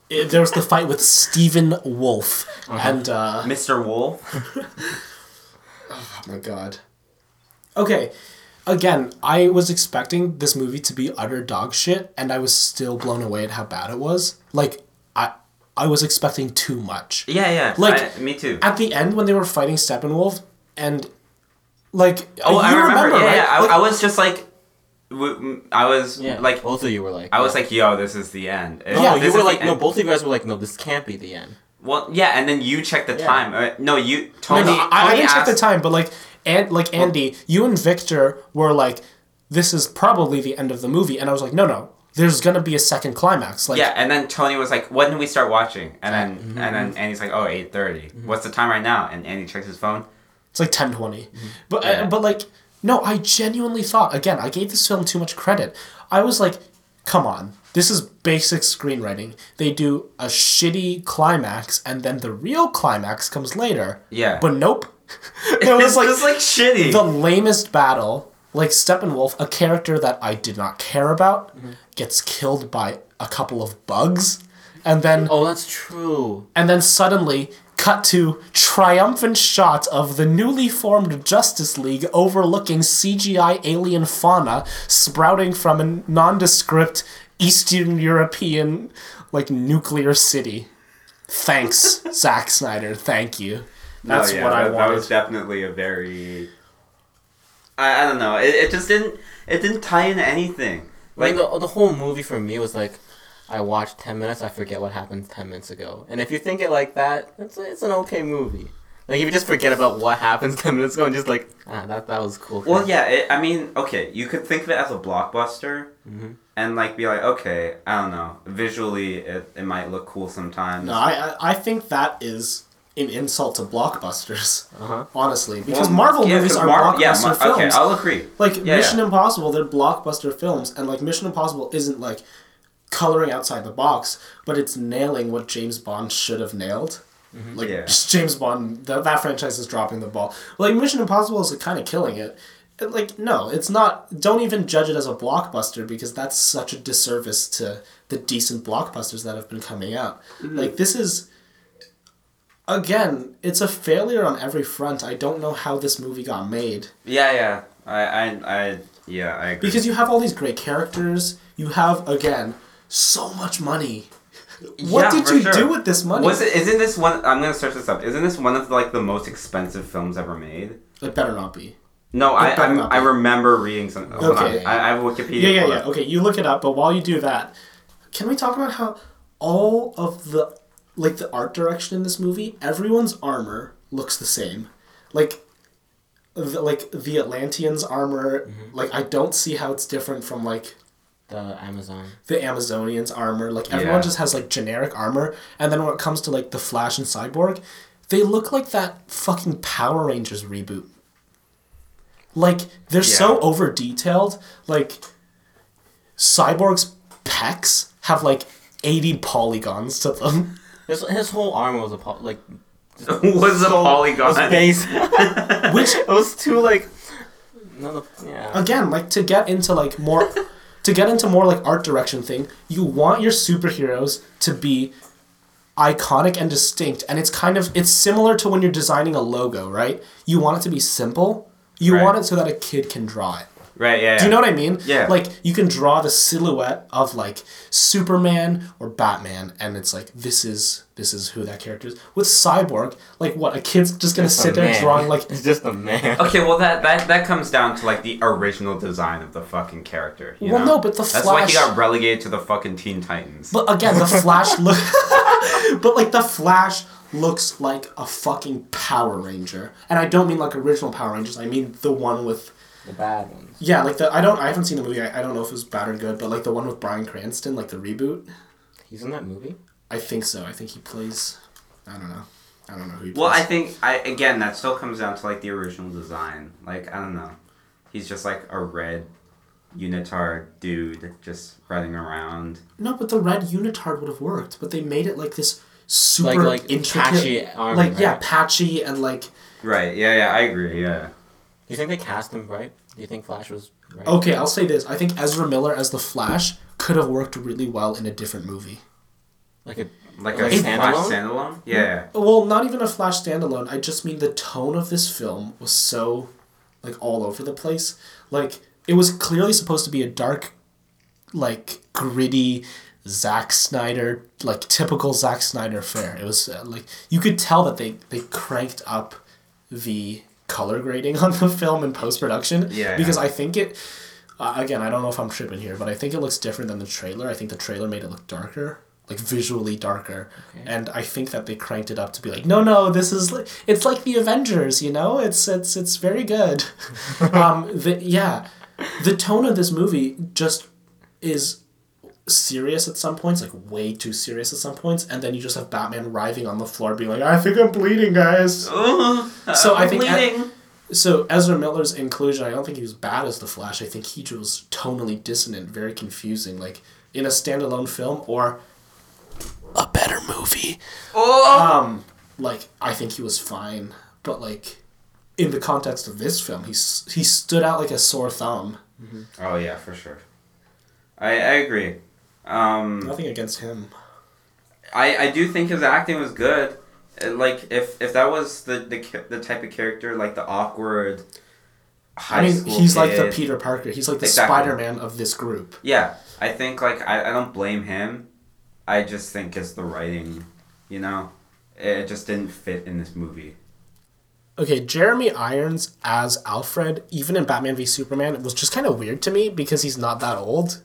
it, there was the fight with Stephen Wolf and uh, Mr. Wolf. oh my god. Okay, again, I was expecting this movie to be utter dog shit, and I was still blown away at how bad it was. Like I I was expecting too much. Yeah, yeah. Like- I- me too. At the end when they were fighting Steppenwolf and like Oh, I you remember. yeah, right? yeah. I, Like, I was just like, I was Yeah, like, both of you were like, I was yeah. like, yo, this is the end. no, Yeah, you were like, no, both of you guys were like, no, this can't be the end. Well, yeah, and then you checked the Yeah. time. Uh, no, you No, Tony. no, I, I didn't check the time, but like, and like Andy, you and Victor were like, "This is probably the end of the movie," and I was like, "No, no, there's gonna be a second climax." Like, Yeah, and then Tony was like, "When did we start watching?" And then Mm-hmm. and then Andy's like, "Oh, 8.30. What's the time right now?" And Andy checks his phone. it's like ten twenty, but Yeah. uh, but like, no, I genuinely thought again, I gave this film too much credit. I was like, "Come on." This is basic screenwriting. They do a shitty climax, and then the real climax comes later. Yeah. But nope, it was like like shitty. the lamest battle. Like Steppenwolf, a character that I did not care about, gets killed by a couple of bugs, and then Oh, that's true. and then suddenly cut to triumphant shot of the newly formed Justice League overlooking CGI alien fauna sprouting from a nondescript Eastern European like nuclear city. Thanks, Zack Snyder. Thank you. That's No, yeah, what I that, wanted. That was definitely a very. I, I don't know. It, it just didn't. It didn't tie into anything. Like Like the, the whole movie for me was like, I watched ten minutes, I forget what happened ten minutes ago. And if you think it like that, it's it's an okay movie. Like if you just forget about what happens ten minutes ago and just like, ah, that that was cool. Well, yeah. It, I mean, okay. You could think of it as a blockbuster, Mm-hmm. and like be like, okay, I don't know. Visually, it, it might look cool sometimes. No, I, I I think that is an insult to blockbusters. Uh-huh. Honestly, because Well, Marvel yeah, movies 'cause are Mar- blockbuster yeah, Mar- films. Okay, I'll agree. like Yeah, Mission yeah. Impossible, they're blockbuster films, and like Mission Impossible isn't like coloring outside the box, but it's nailing what James Bond should have nailed. Like Yeah. just James Bond, that, that franchise is dropping the ball. Like Mission Impossible is kind of killing it. It, Like no, it's not. Don't even judge it as a blockbuster because that's such a disservice to the decent blockbusters that have been coming out. Mm-hmm. Like this is. Again, it's a failure on every front. I don't know how this movie got made. Yeah, yeah. I, I, I, yeah, I agree. Because you have all these great characters. You have again so much money. What Yeah, did you sure. do with this money? Was it? Isn't this one? I'm gonna search this up. Isn't this one of like the most expensive films ever made? It better not be. No, I I'm, I remember reading some. hold on. Okay. I, I have Wikipedia. Yeah, yeah, yeah. up. Okay, you look it up. But while you do that, can we talk about how all of the like the art direction in this movie, everyone's armor looks the same. Like. The, like the Atlanteans' armor, mm-hmm. like I don't see how it's different from like the Amazon. the Amazonians armor. Like everyone Yeah. just has like generic armor, and then when it comes to like the Flash and Cyborg, they look like that fucking Power Rangers reboot. Like they're so over detailed. Like Cyborg's pecs have like eighty polygons to them. His his whole arm was a po- like was a polygon. base Which it was too like. No, yeah. again, like to get into like more to get into more like art direction thing, you want your superheroes to be iconic and distinct and it's kind of it's similar to when you're designing a logo, right? You want it to be simple. You Right. want it so that a kid can draw it. Right. Yeah. Do you know what I mean? Yeah. Like you can draw the silhouette of like Superman or Batman, and it's like this is this is who that character is. With Cyborg, like what a kid's just gonna Just sit there drawing like it's just a man. Okay, well that, that that comes down to like the original design of the fucking character. You Well, know? no, but the Flash that's why he got relegated to the fucking Teen Titans. But again, the Flash look, but like the Flash looks like a fucking Power Ranger, and I don't mean like original Power Rangers. I mean the one with the bad ones. yeah, like the I don't I haven't seen the movie. I, I don't know if it was bad or good, but like the one with Bryan Cranston, like the reboot. He's in that movie. I think so. I think he plays. I don't know. I don't know who he plays. well, I think I again that still comes down to like the original design. Like I don't know, he's just like a red unitard dude just running around. no, but the red unitard would have worked, but they made it like this super Like- like intricate, patchy armor, like yeah, patchy and like Right. Yeah. Yeah. I agree. Yeah. Do you think they cast him right? Do you think Flash was right? Okay, I'll say this. I think Ezra Miller as the Flash could have worked really well in a different movie. Like a Like Like a standalone? Flash standalone. Yeah. Well, not even a Flash standalone. I just mean the tone of this film was so, like, all over the place. Like, it was clearly supposed to be a dark, like, gritty Zack Snyder, like, typical Zack Snyder fare. It was, uh, like, you could tell that they, they cranked up the color grading on the film in post production. Yeah. Because I think it, uh, again, I don't know if I'm tripping here, but I think it looks different than the trailer. I think the trailer made it look darker, like visually darker, and I think that they cranked it up to be like, no, no, this is like it's like the Avengers, you know, it's it's it's very good. um, the, yeah, the tone of this movie just is serious at some points, like way too serious at some points, and then you just have Batman writhing on the floor, being like, I think I'm bleeding, guys. So I think bleeding. So Ezra Miller's inclusion, I don't think he was bad as the Flash. I think he was tonally dissonant, very confusing, like in a standalone film or a better movie. oh. Um, like I think he was fine, but like in the context of this film, he's he stood out like a sore thumb. Oh yeah, for sure. I I agree. Um, Nothing against him. I I do think his acting was good. Uh, Like if if that was the the the type of character like the awkward. High I mean, he's like the Peter Parker. He's like the Exactly. Spider Man of this group. Yeah, I think like I, I don't blame him. I just think it's the writing, you know, it just didn't fit in this movie. Okay, Jeremy Irons as Alfred, even in Batman v Superman, was just kind of weird to me because he's not that old.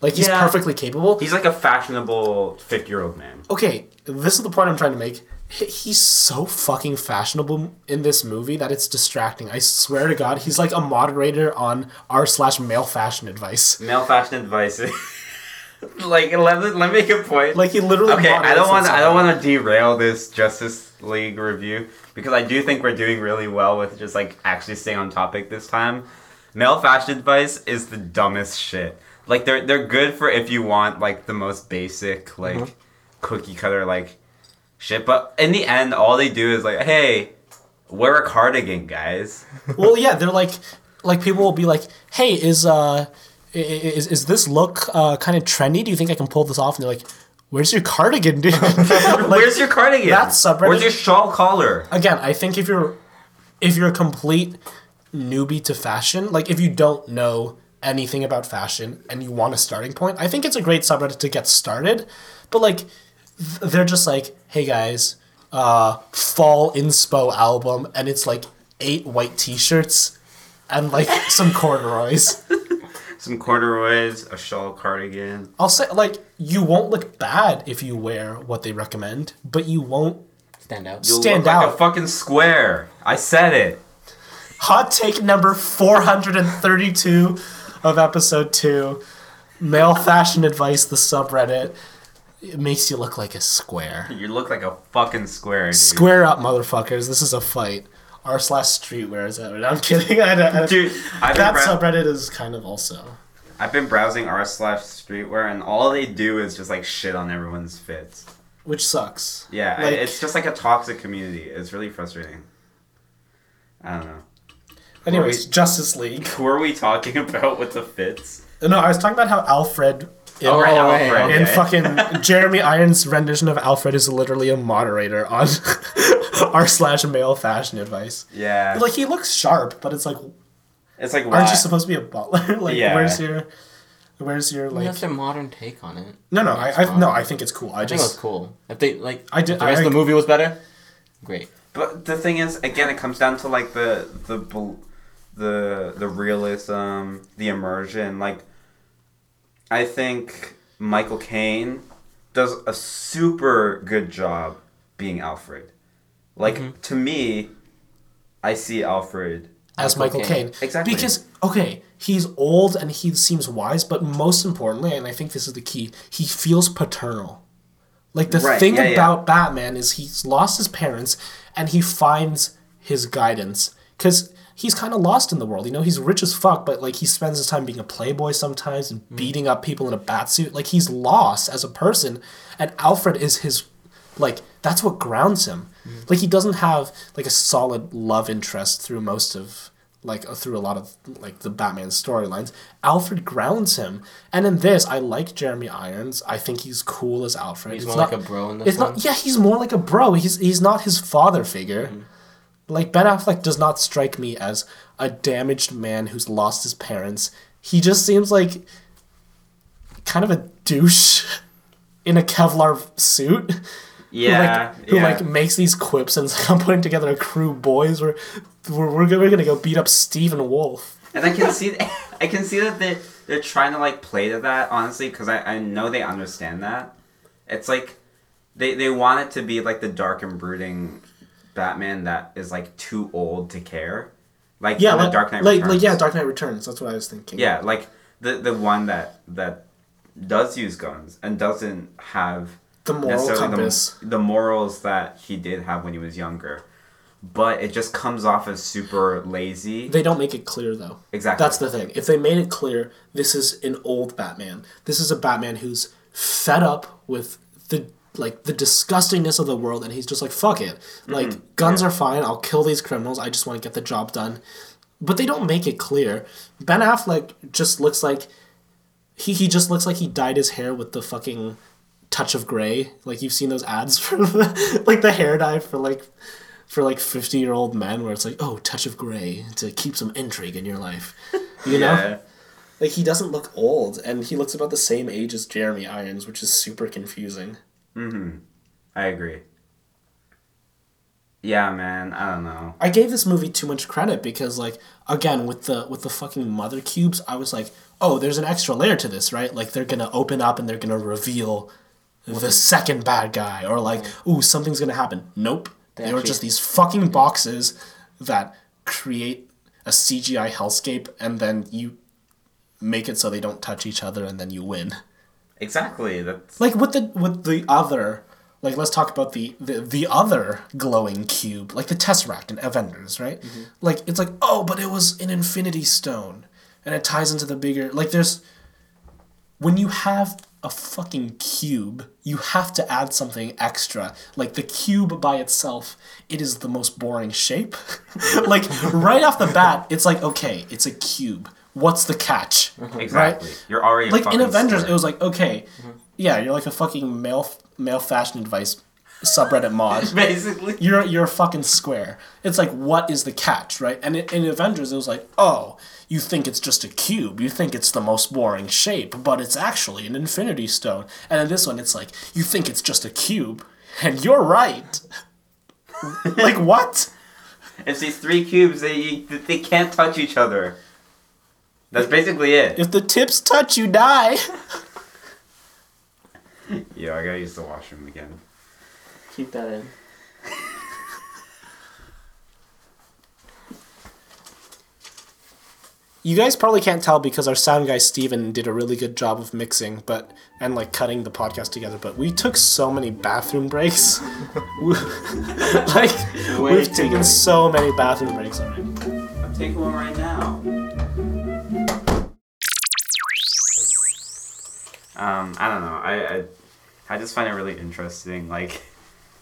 Like he's Yeah. perfectly capable. He's like a fashionable fifty year old man. okay, this is the point I'm trying to make. He's so fucking fashionable in this movie that it's distracting. I swear to God, he's like a moderator on r slash male fashion advice. Male fashion advice. like let me, let me make a point. Like he literally. okay, I don't want I don't want to derail this Justice League review because I do think we're doing really well with just like actually staying on topic this time. Male fashion advice is the dumbest shit. Like they're they're good for if you want like the most basic like Mm-hmm. cookie cutter like shit, but in the end all they do is like, hey, wear a cardigan, guys. well, yeah, they're like, like people will be like, "Hey, is uh, is is this look uh kind of trendy? Do you think I can pull this off?" And they're like, "Where's your cardigan, dude?" Like, Where's your cardigan? That's subreddit- Where's your shawl collar? again, I think if you're if you're a complete newbie to fashion, like if you don't know anything about fashion and you want a starting point, I think it's a great subreddit to get started. But like they're just like, "Hey guys, uh fall inspo album," and it's like eight white t-shirts and like some corduroys. Some corduroys, a shawl cardigan. I'll say like you won't look bad if you wear what they recommend, but you won't Stand out. You'll Stand look like out. a fucking square. I said it. Hot take number 432 of episode 2. Male fashion advice, the subreddit. It makes you look like a square. You look like a fucking square, dude. Square up, motherfuckers. This is a fight. R slash streetwear is that? I'm kidding. I, I, Dude, I've that brow- subreddit is kind of also. I've been browsing r slash streetwear, and all they do is just like shit on everyone's fits. Which sucks. Yeah, Like- it's just like a toxic community. It's really frustrating. I don't know. Anyways, we- Justice League. Who are we talking about with the fits? No, I was talking about how Alfred. In, Oh, right, right, Alfred. And okay. fucking Jeremy Irons' rendition of Alfred is literally a moderator on r slash male fashion advice. Yeah. Like he looks sharp, but it's like, it's like, aren't why? you supposed to be a butler? like, Yeah. where's your, where's your like? that's their modern take on it. No, no, Yeah, I, I no, I think it's cool. I just I think it was cool. If they like, I did- if the rest I- of the movie was better. Great. But the thing is, again, it comes down to like the the bel- the the realism, the immersion. Like, I think Michael Caine does a super good job being Alfred. Like mm-hmm. to me, I see Alfred. as Michael Caine. Exactly. Because okay, he's old and he seems wise, but most importantly, and I think this is the key, he feels paternal. Like the Right, thing yeah, yeah. about Batman is he's lost his parents and he finds his guidance because he's kind of lost in the world. You know, he's rich as fuck, but like he spends his time being a playboy sometimes and mm. beating up people in a bat suit. Like he's lost as a person, and Alfred is his like that's what grounds him. Mm. Like he doesn't have like a solid love interest through most of like uh, through a lot of like the Batman storylines. Alfred grounds him, and in this, I like Jeremy Irons. I think he's cool as Alfred. He's It's more not- like a bro in this It's one. not. Yeah, he's more like a bro. He's he's not his father figure. Mm. Like Ben Affleck does not strike me as a damaged man who's lost his parents. He just seems like kind of a douche in a Kevlar suit. Yeah, who like, who yeah. like makes these quips and like, I'm putting together a crew boys. We're we're, we're, gonna, we're gonna go beat up Stephen Wolf. and I can see, I can see that they they're trying to like play to that honestly because I, I know they understand that. It's like they they want it to be like the dark and brooding Batman that is like too old to care. Like Yeah, like, Dark Knight like, Returns. like yeah, Dark Knight Returns. That's what I was thinking. Yeah, like the the one that that does use guns and doesn't have the moral compass. the, the morals that he did have when he was younger. But it just comes off as super lazy. They don't make it clear though. Exactly. That's the thing. If they made it clear, this is an old Batman. This is a Batman who's fed up with the like the disgustingness of the world and he's just like fuck it. Mm-hmm. Like guns are fine. I'll kill these criminals. I just want to get the job done. But they don't make it clear. Ben affleck just looks like he, he just looks like he dyed his hair with the fucking touch of gray. Like you've seen those ads for the, like the hair dye for like for like 50 year old men where it's like oh touch of gray to keep some intrigue in your life. You know? Yeah. like he doesn't look old and he looks about the same age as jeremy irons which is super confusing Mm-hmm. I agree. Yeah, man. I don't know. I gave this movie too much credit because like again with the with the fucking mother cubes, I was like, oh, there's an extra layer to this, right? Like they're gonna open up and they're gonna reveal the mm-hmm. second bad guy, or like, mm-hmm. ooh, something's gonna happen. Nope. They, were just these fucking boxes that create a CGI hellscape and then you make it so they don't touch each other and then you win. Exactly. That's Like with the with the other like let's talk about the the, the other glowing cube, like the Tesseract in Avengers, right? Mm-hmm. Like it's like, oh, but it was an infinity stone. And it ties into the bigger like there's when you have a fucking cube, you have to add something extra. Like the cube by itself, it is the most boring shape. like right off the bat, it's like, okay, it's a cube. What's the catch? Mm-hmm. exactly. You're already a like in Avengers, square. it was like okay, mm-hmm. yeah, you're like a fucking male male fashion advice subreddit mod. basically. You're you're a fucking square. It's like what is the catch, right? And in, in Avengers, it was like oh, you think it's just a cube, you think it's the most boring shape, but it's actually an Infinity Stone. And in this one, it's like you think it's just a cube, and you're right. like what? It's these three cubes. They they can't touch each other. That's basically it. If the tips touch, you die. Yeah, I gotta use the washroom again. Keep that in. You guys probably can't tell because our sound guy Steven did a really good job of mixing, but and like cutting the podcast together. But we took so many bathroom breaks. We- like Way we've taken many. so many bathroom breaks already. I'm taking one right now. Um, I don't know. I, I I just find it really interesting, like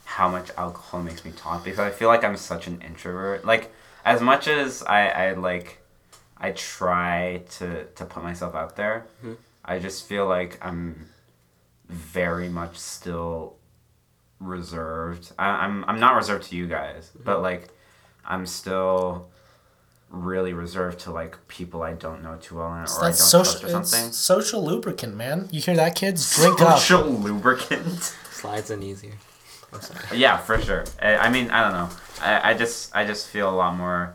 how much alcohol makes me talk because I feel like I'm such an introvert. Like as much as I, I like I try to to put myself out there, I just feel like I'm very much still reserved. I, I'm I'm not reserved to you guys, but like I'm still really reserved to like people I don't know too well or I don't That's trust social. or It's something. social lubricant, man. You hear that, kids? Drink up. Social lubricant. Slides in easier. I'm sorry. yeah, for sure. I, I mean, I don't know. I, I just I just feel a lot more.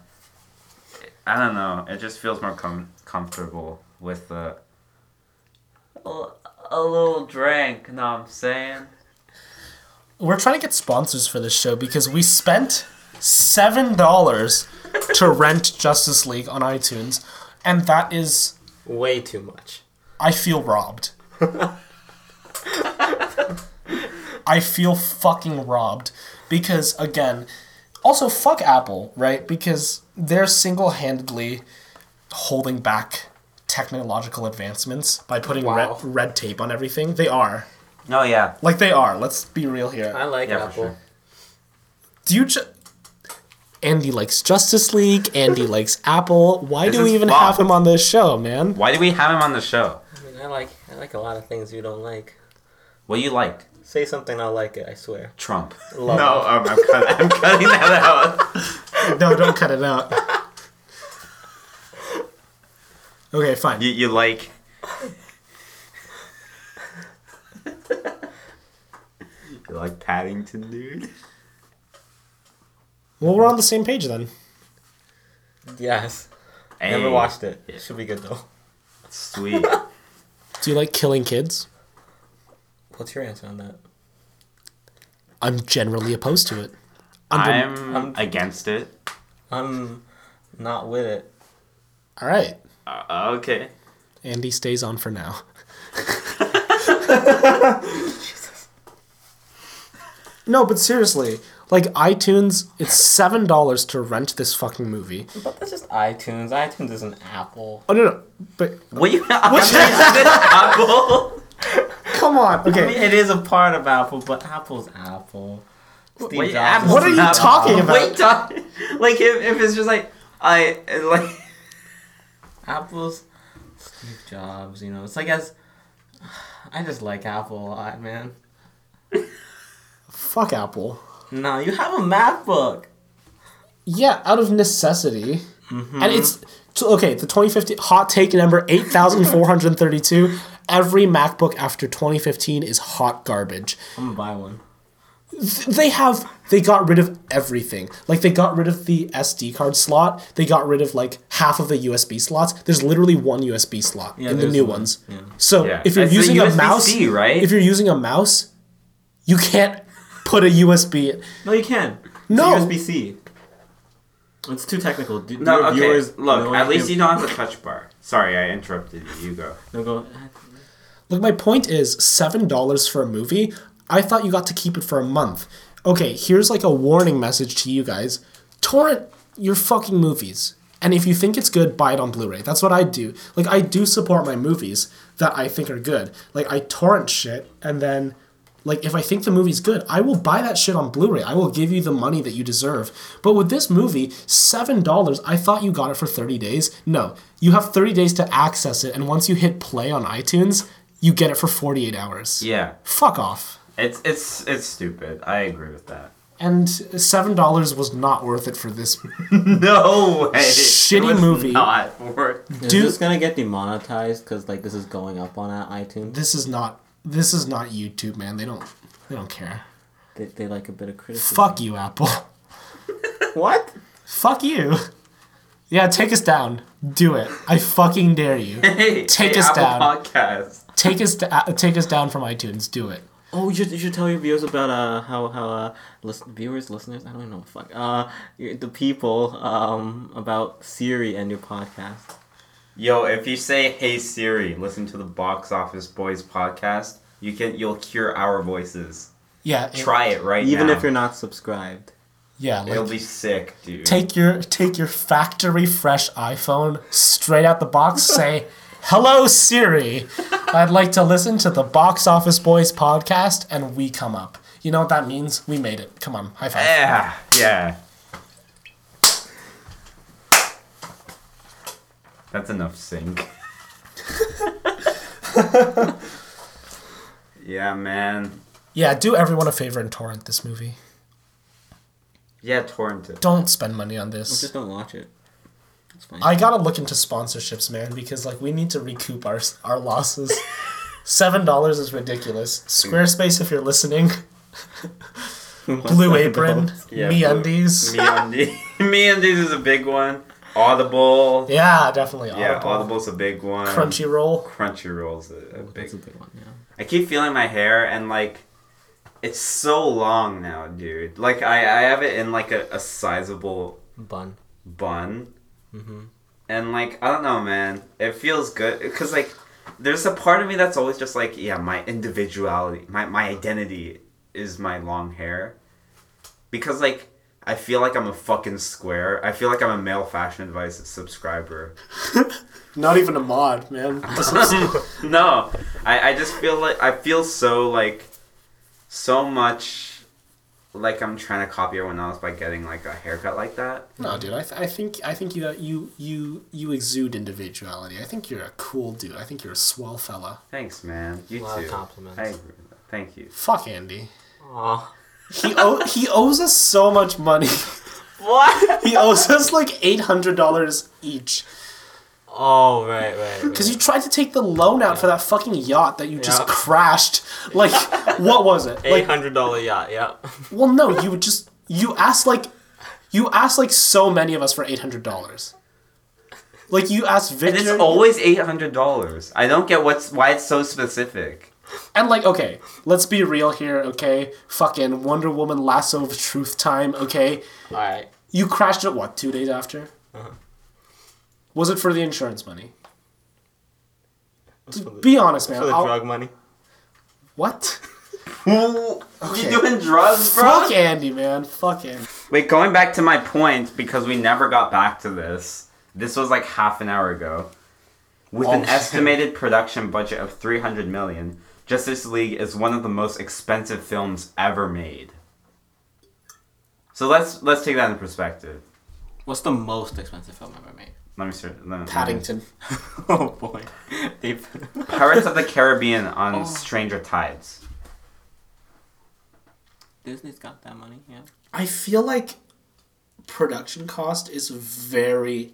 I don't know. It just feels more com- comfortable with the. A, a little drink, know what I'm saying? We're trying to get sponsors for this show because we spent seven dollars to rent Justice League on iTunes, and that is Way too much. I feel robbed. I feel fucking robbed because again, also fuck Apple, right? Because they're single-handedly holding back technological advancements by putting Wow. red, red tape on everything. They are. No, yeah. Like they are. Let's be real here. I like Yeah, Apple. sure. Do you ju- Andy likes Justice League. Andy likes Apple. Why This do we even fucked. have him on this show, man? Why do we have him on the show? I mean, I like I like a lot of things you don't like. What do you like? Say something, I'll like it. I swear. Trump. Love no, it. um, I'm, cut- I'm cutting that out. No, don't cut it out. Okay, fine. You, you like. you like Paddington, dude? Well, we're on the same page then. Yes. Hey, Never watched it. Yeah. Should be good though. Sweet. Do you like killing kids? What's your answer on that? I'm generally opposed to it. Under- I'm I'm- against it. I'm not with it. All right. Uh, okay. Andy stays on for now. no, but seriously, like iTunes, it's seven dollars to rent this fucking movie. But that's just iTunes. iTunes is an Apple. Oh no, no, but What you? I'm Apple. come on. I mean, Okay. it is a part of Apple, but Apple's Apple. Steve Wait, Jobs Apple's What are you not- talking about? Wait, talk, like if, if it's just like I like Apple's Steve Jobs. You know, it's like as I just like Apple a lot, man. Fuck Apple. No, you have a MacBook. Yeah, out of necessity. Mm-hmm. And it's okay. The 2015 hot take number 8,432. Every MacBook after 2015 is hot garbage. I'm gonna buy one. They have they got rid of everything. Like they got rid of the SD card slot. They got rid of like half of the USB slots. There's literally one USB slot Yeah, in the new one. ones. Yeah. So Yeah. if you're It's the using a mouse, right? If you're using a mouse, you can't put a USB. No, you can. No. USB C. It's too technical. Do, do no. Okay, viewers look. know At least anything? you don't have a touch bar. Sorry, I interrupted you. You go. They'll go. Look, my point is seven dollars for a movie. I thought you got to keep it for a month. Okay, here's like a warning message to you guys: torrent your fucking movies, and if you think it's good, buy it on Blu-ray. That's what I do. Like I do support my movies that I think are good. Like I torrent shit, and then. Like if I think the movie's good, I will buy that shit on Blu-ray. I will give you the money that you deserve. But with this movie, seven dollars, I thought you got it for thirty days. No, you have thirty days to access it, and once you hit play on iTunes, you get it for forty-eight hours. Yeah, Fuck off. it's it's it's stupid. I agree with that. And seven dollars was not worth it for this. No way. Shitty It was movie. Not worth. Is Dude- this gonna get demonetized because like this is going up on uh, iTunes? This is not. This is not YouTube, man. They don't. They don't care. They, they like a bit of criticism. Fuck you, Apple. What? Fuck you. Yeah, take us down. Do it. I fucking dare you. Hey, Take hey, us Apple down. Podcast. Take us. Da- take us down from iTunes. Do it. Oh, you should you should tell your viewers about uh how how uh listen, viewers listeners I don't know fuck uh the people um about Siri and your podcast. Yo, if you say "Hey Siri, listen to the Box Office Boys podcast," you can you'll hear our voices. Yeah. it- Try it right Even now. if you're not subscribed. Yeah. it'll be sick, dude. take your take your factory fresh iPhone straight out the box. Say, "Hello Siri, I'd like to listen to the Box Office Boys podcast," and we come up. You know what that means? We made it. Come on, high five. yeah, yeah. That's enough sync. yeah, man. Yeah, do everyone a favor and torrent this movie. Yeah, torrent it. Don't spend money on this. Just don't watch it. It's fine. I gotta look into sponsorships, man, because like we need to recoup our our losses. Seven dollars is ridiculous. Squarespace, if you're listening, Blue Apron, Yeah, Me Blue- Undies. MeUndies. MeUndies is a big one. Audible. Yeah, definitely. Yeah, Audible. Audible's a big one. Crunchyroll. Crunchyroll's a, a big. That's a big one, yeah. I keep feeling my hair and like, it's so long now, dude. Like I, I have it in like a, a sizable Bun. bun, Mm-hmm. and like I don't know, man. It feels good because like there's a part of me that's always just like, yeah, my individuality, my my identity is my long hair, because like. I feel like I'm a fucking square. I feel like I'm a male fashion advice subscriber. Not even a mod, man. no, I, I just feel like I feel so like so much like I'm trying to copy everyone else by getting like a haircut like that. no, dude. I, th- I think I think you you you you exude individuality. I think you're a cool dude. I think you're a swell fella. Thanks, man. You A lot of compliments. I agree with that. Thank you. Fuck Andy. Aw. He o- he owes us so much money. What? He owes us like eight hundred dollars each. Oh right, right. right. Because you tried to take the loan out for that fucking yacht that you just Yeah. crashed. Like, what was it? eight Like, hundred dollar yacht. Yeah. well, no, you would just you asked like, you asked like so many of us for eight hundred dollars. Like you asked Victor. And it's always eight hundred dollars. I don't get what's why it's so specific. And like, okay, let's be real here, okay? Fucking Wonder Woman Lasso of Truth time, okay? All right. You crashed it what two days after? Uh-huh. Was it for the insurance money? The, Be honest, man. for the I'll- drug money. What? You doing drugs, bro? Fuck Andy, man. Fuck Andy. Wait, going back to my point because we never got back to this. This was like half an hour ago. With an Oh, shit. estimated production budget of 300 million, Justice League is one of the most expensive films ever made. So let's let's take that in perspective. What's the most expensive film ever made? Let me start. let me- Paddington. oh boy. They've... Pirates of the Caribbean on oh. Stranger Tides. Disney's got that money, yeah. I feel like production cost is very,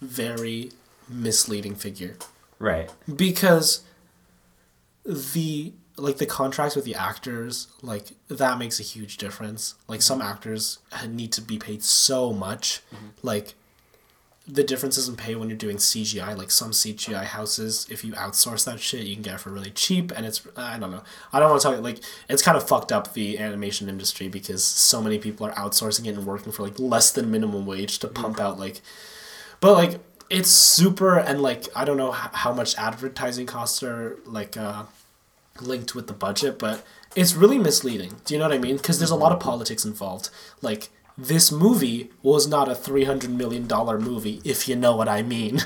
very misleading figure Right. because the like the contracts with the actors like that makes a huge difference. Like some mm-hmm. actors need to be paid so much. Mm-hmm. Like the differences in pay when you're doing cgi like some cgi houses if you outsource that shit you can get it for really cheap and it's i don't know. I don't want to talk like it's kind of fucked up the animation industry because so many people are outsourcing it and working for like less than minimum wage to pump mm-hmm. out like but like it's super and like i don't know how much advertising costs are like uh linked with the budget but it's really misleading do you know what i mean because there's a lot of politics involved like this movie was not a 300 million dollar movie if you know what i mean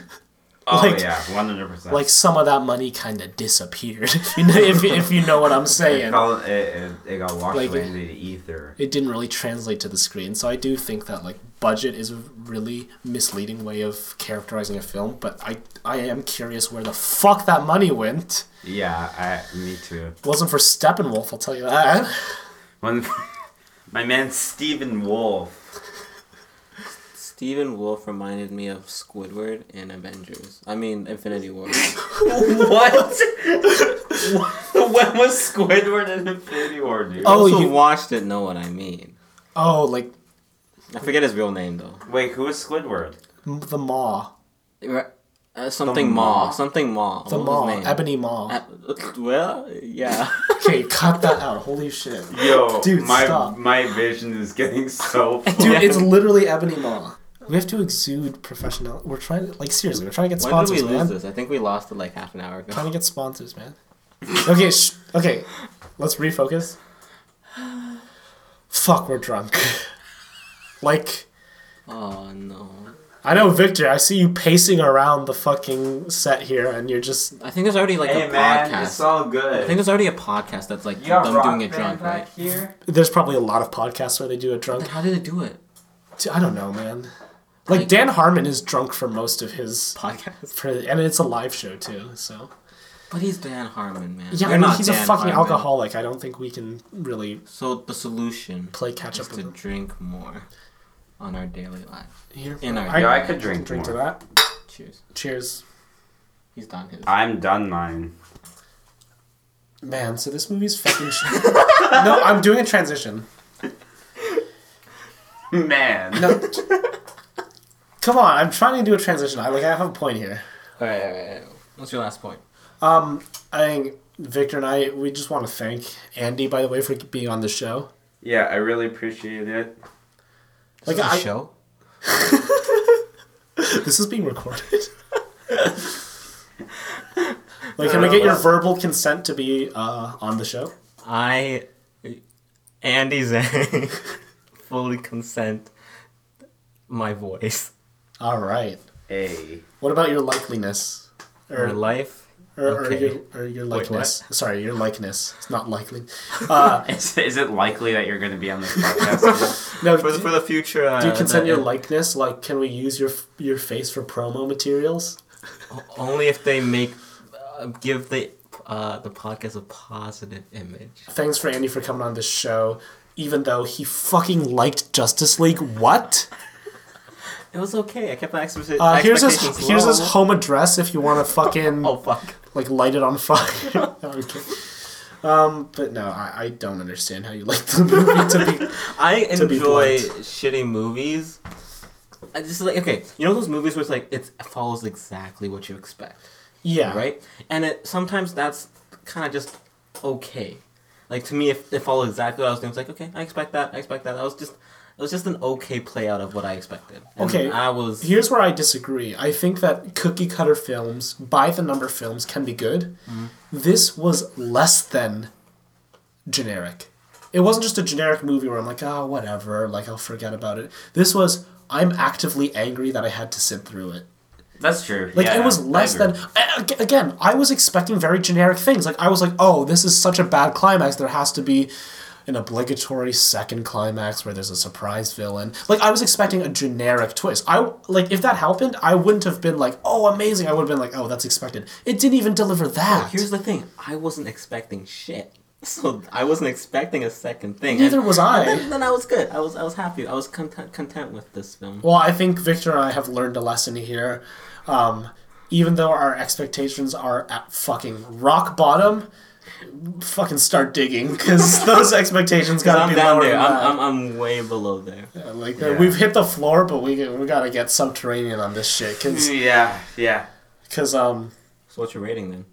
Oh Like- yeah, one hundred percent. like some of that money kind of disappeared if you know if, if you know what i'm it, saying fell, it, it, it got washed Like- away into the ether. it didn't really translate to the screen. So I do think that like budget is a really misleading way of characterizing a film. But I I am curious where the fuck that money went. Yeah, I, me too. wasn't for Steppenwolf, I'll tell you that. When my man Steppenwolf. Stephen Wolf reminded me of Squidward in Avengers. I mean Infinity War. what? when was Squidward in Infinity War, dude? Oh, Those you- watched it know what I mean. Oh, like I forget his real name though. Wait, who is Squidward? m- the Maw, Uh, something The Maw. Maw? Something Maw. the What was Maw, his name? Ebony Maw. Uh, well, yeah. Okay, cut that out. Holy shit, Yo, Dude, my stop. my vision is getting so. dude, it's literally Ebony Maw. We have to exude professional. We're trying to like seriously. We're trying to get When did we sponsors, lose man. this? I think we lost it like half an hour ago. Trying to get sponsors, man. Okay, sh- okay. Let's refocus. Fuck, we're drunk. like, Oh no. I know, Victor. I see you pacing around the fucking set here, and you're just. I think there's already like hey a man, podcast. it's all good. I think there's already a podcast that's like you got them doing it drunk, right? here. There's probably a lot of podcasts where they do it drunk. How did they do it? I don't know, man. Like Dan Harmon is drunk for most of his, Podcast. for, and it's a live show too. So But he's Dan Harmon, man. yeah, You're I mean, not he's a fucking Harmon. alcoholic. I don't think we can really So the solution play catch is up to him. drink more on our daily life. Here, in our- Yeah, I could drink drink to that. Cheers. Cheers. He's done his. I'm done mine. Man, so this movie's fucking. sh- no, I'm doing a transition. Man. No. Come on, I'm trying to do a transition. I like I have a point here. Alright, alright, alright. What's your last point? Um, I think Victor and I we just want to thank Andy by the way for being on the show. Yeah, I really appreciate it. Like This is a I, show? this is being recorded. like, can we get your verbal consent to be uh, on the show? I, Andy Zhang, fully consent my voice. All right. A. What about your likeliness? Or Or, life. Or, or your, or your Wait, likeness? Sorry, your likeness. It's not likely. Uh, Is, is it likely that you're going to be on this podcast? no, For the, for the future. Uh, do you consent the- your likeness? Like, can we use your your face for promo materials? Only if they make, uh, give the uh, the podcast a positive image. Thanks for Andy for coming on this show, even though he fucking liked Justice League. What? It was okay. I kept my expecta- Uh, here's his expectations here's his home address if you want to fucking Oh fuck. Like light it on fire. okay. Um, but no, I, I don't understand how you like the movie to be. I To be enjoy blunt. shitty movies. I just like okay, you know those movies where it's like it follows exactly what you expect, Yeah. right? And it sometimes that's kind of just okay. Like to me, if it followed exactly what I was doing, it's like okay, I expect that, I expect that. That was just it was just an okay play out of what I expected. And Okay, I was Here's where I disagree. I think that cookie cutter films, by the number films, can be good. Mm-hmm. This was less than generic. It wasn't just a generic movie where I'm like, oh, whatever, like I'll forget about it. This was, I'm actively angry that I had to sit through it. That's true. Like yeah, it was less than again. I was expecting very generic things. Like I was like, oh, this is such a bad climax. There has to be an obligatory second climax where there's a surprise villain. Like I was expecting a generic twist. I like if that happened, I wouldn't have been like, oh, amazing. I would have been like, oh, that's expected. It didn't even deliver that. Here's the thing: I wasn't expecting shit, so I wasn't expecting a second thing. Neither And- was I. and Then, then I was good. I was I was happy. I was content content with this film. Well, I think Victor and I have learned a lesson here. Um, even though our expectations are at fucking rock bottom, fucking start digging because those expectations gotta I'm be down lower there. I'm. I'm I'm way below there. Like Yeah. we've hit the floor, but we we gotta get subterranean on this shit, cause, Yeah, yeah. 'cause, um So what's your rating then?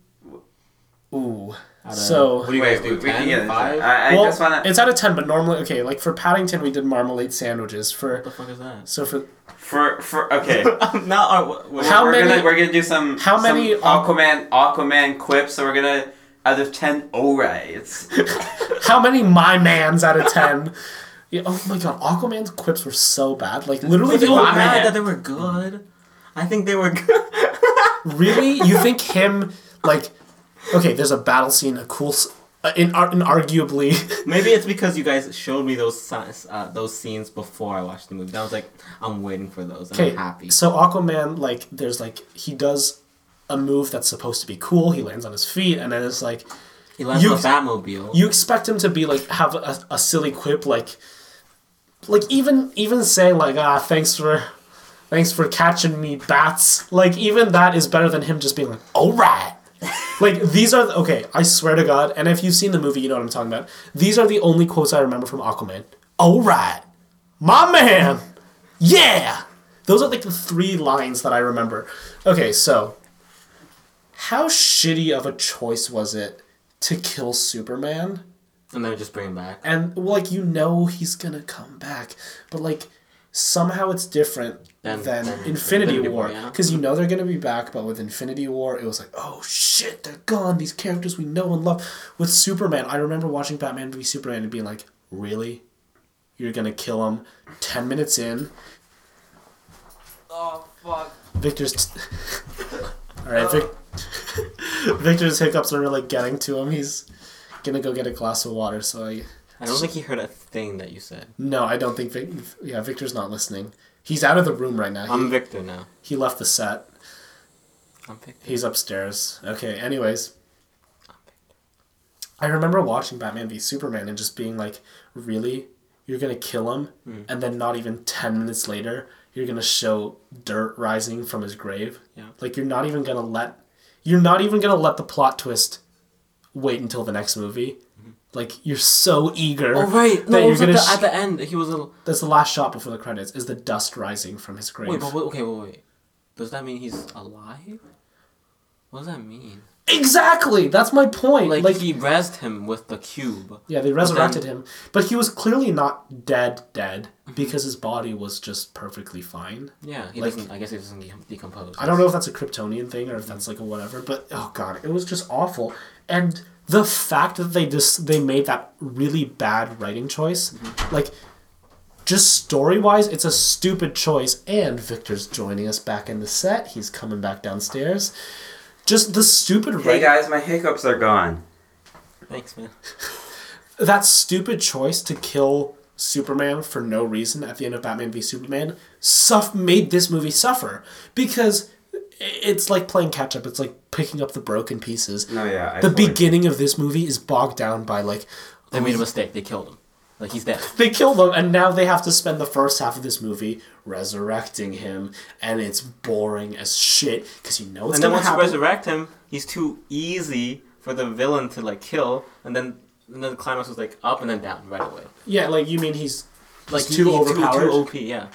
ooh. Out of- So what do you Wait, guys do? we, we can 10, get five? it. I, I well, just wanna it's out of ten, but normally okay. Like for Paddington, we did marmalade sandwiches. For What the fuck is that? so for for for okay. now, uh, what, what, How we're many- Gonna, we're gonna do some. how many some Aquaman Aquaman quips? So we're gonna out of ten. Alright. how many my mans out of ten? Yeah, oh my god, Aquaman's quips were so bad. Like literally, they the were bad that they were good. I think they were good. Really? You think him like okay? There's a battle scene, a cool, uh, in, ar- in arguably. Maybe it's because you guys showed me those uh, those scenes before I watched the movie. I was like, I'm waiting for those. I'm happy. so Aquaman like there's like he does a move that's supposed to be cool. He lands on his feet, and then it's like He lands you- on a Batmobile. you expect him to be like have a, a silly quip like like even even saying like ah thanks for thanks for catching me bats. Like even that is better than him just being like all right. Like these are okay i swear to god and if you've seen the movie you know what i'm talking about. These are the only quotes i remember from aquaman. All right. My man. Yeah. Those are like the three lines that i remember. Okay so how shitty of a choice was it to kill superman and then just bring him back. and well, like you know he's gonna come back but like somehow it's different Than- than, than infinity, Infinity war War, yeah. because you know they're gonna be back but with infinity war it was like oh shit they're gone these characters we know and love with superman i remember watching batman v superman and being like really you're gonna kill him 10 minutes in Oh fuck. victor's t- all right Vic- victor's hiccups are really getting to him he's gonna go get a glass of water so i I don't think he heard a thing that you said. No, I don't think. Vic, yeah, Victor's not listening. He's out of the room right now. He, I'm Victor now. he left the set. I'm Victor. He's upstairs. Okay. Anyways, I remember watching Batman v Superman and just being like, "Really, you're gonna kill him?" Hmm. And then not even ten minutes later, you're gonna show dirt rising from his grave. Yeah. Like you're not even gonna let, you're not even gonna let the plot twist wait until the next movie. Like you're so eager. Oh right, no, was at the, sh- at the end. He was a That's the last shot before the credits. Is the dust rising from his grave? wait, but wait, okay, wait, wait. Does that mean he's alive? What does that mean? Exactly. That's my point. Like, Like, he rezzed him with the cube. yeah, they resurrected then- him, but he was clearly not dead, dead, because his body was just perfectly fine. Yeah, he Like- doesn't. I guess he doesn't decompose. I don't know if that's a Kryptonian thing or if that's like a whatever, but oh god, it was just awful. And the fact that they just they made that really bad writing choice, Mm-hmm. like just story wise, it's a stupid choice. And Victor's joining us back in the set. He's coming back downstairs. Just the stupid Hey writing. guys, my hiccups are gone. Thanks, man. that stupid choice to kill Superman for no reason at the end of Batman v Superman suff made this movie suffer because it's like playing catch up. It's like picking up the broken pieces. No, yeah. I the totally- beginning of this movie is bogged down by like They made a mistake. They killed him. Like he's dead. they killed him and now they have to spend the first half of this movie resurrecting him and it's boring as shit because you know it's and then gonna once you happen. resurrect him, he's too easy for the villain to like kill. And then and then the climax was like up and then down right away. yeah, like you mean he's Like He's too he- overpowered? Too, OP. Yeah.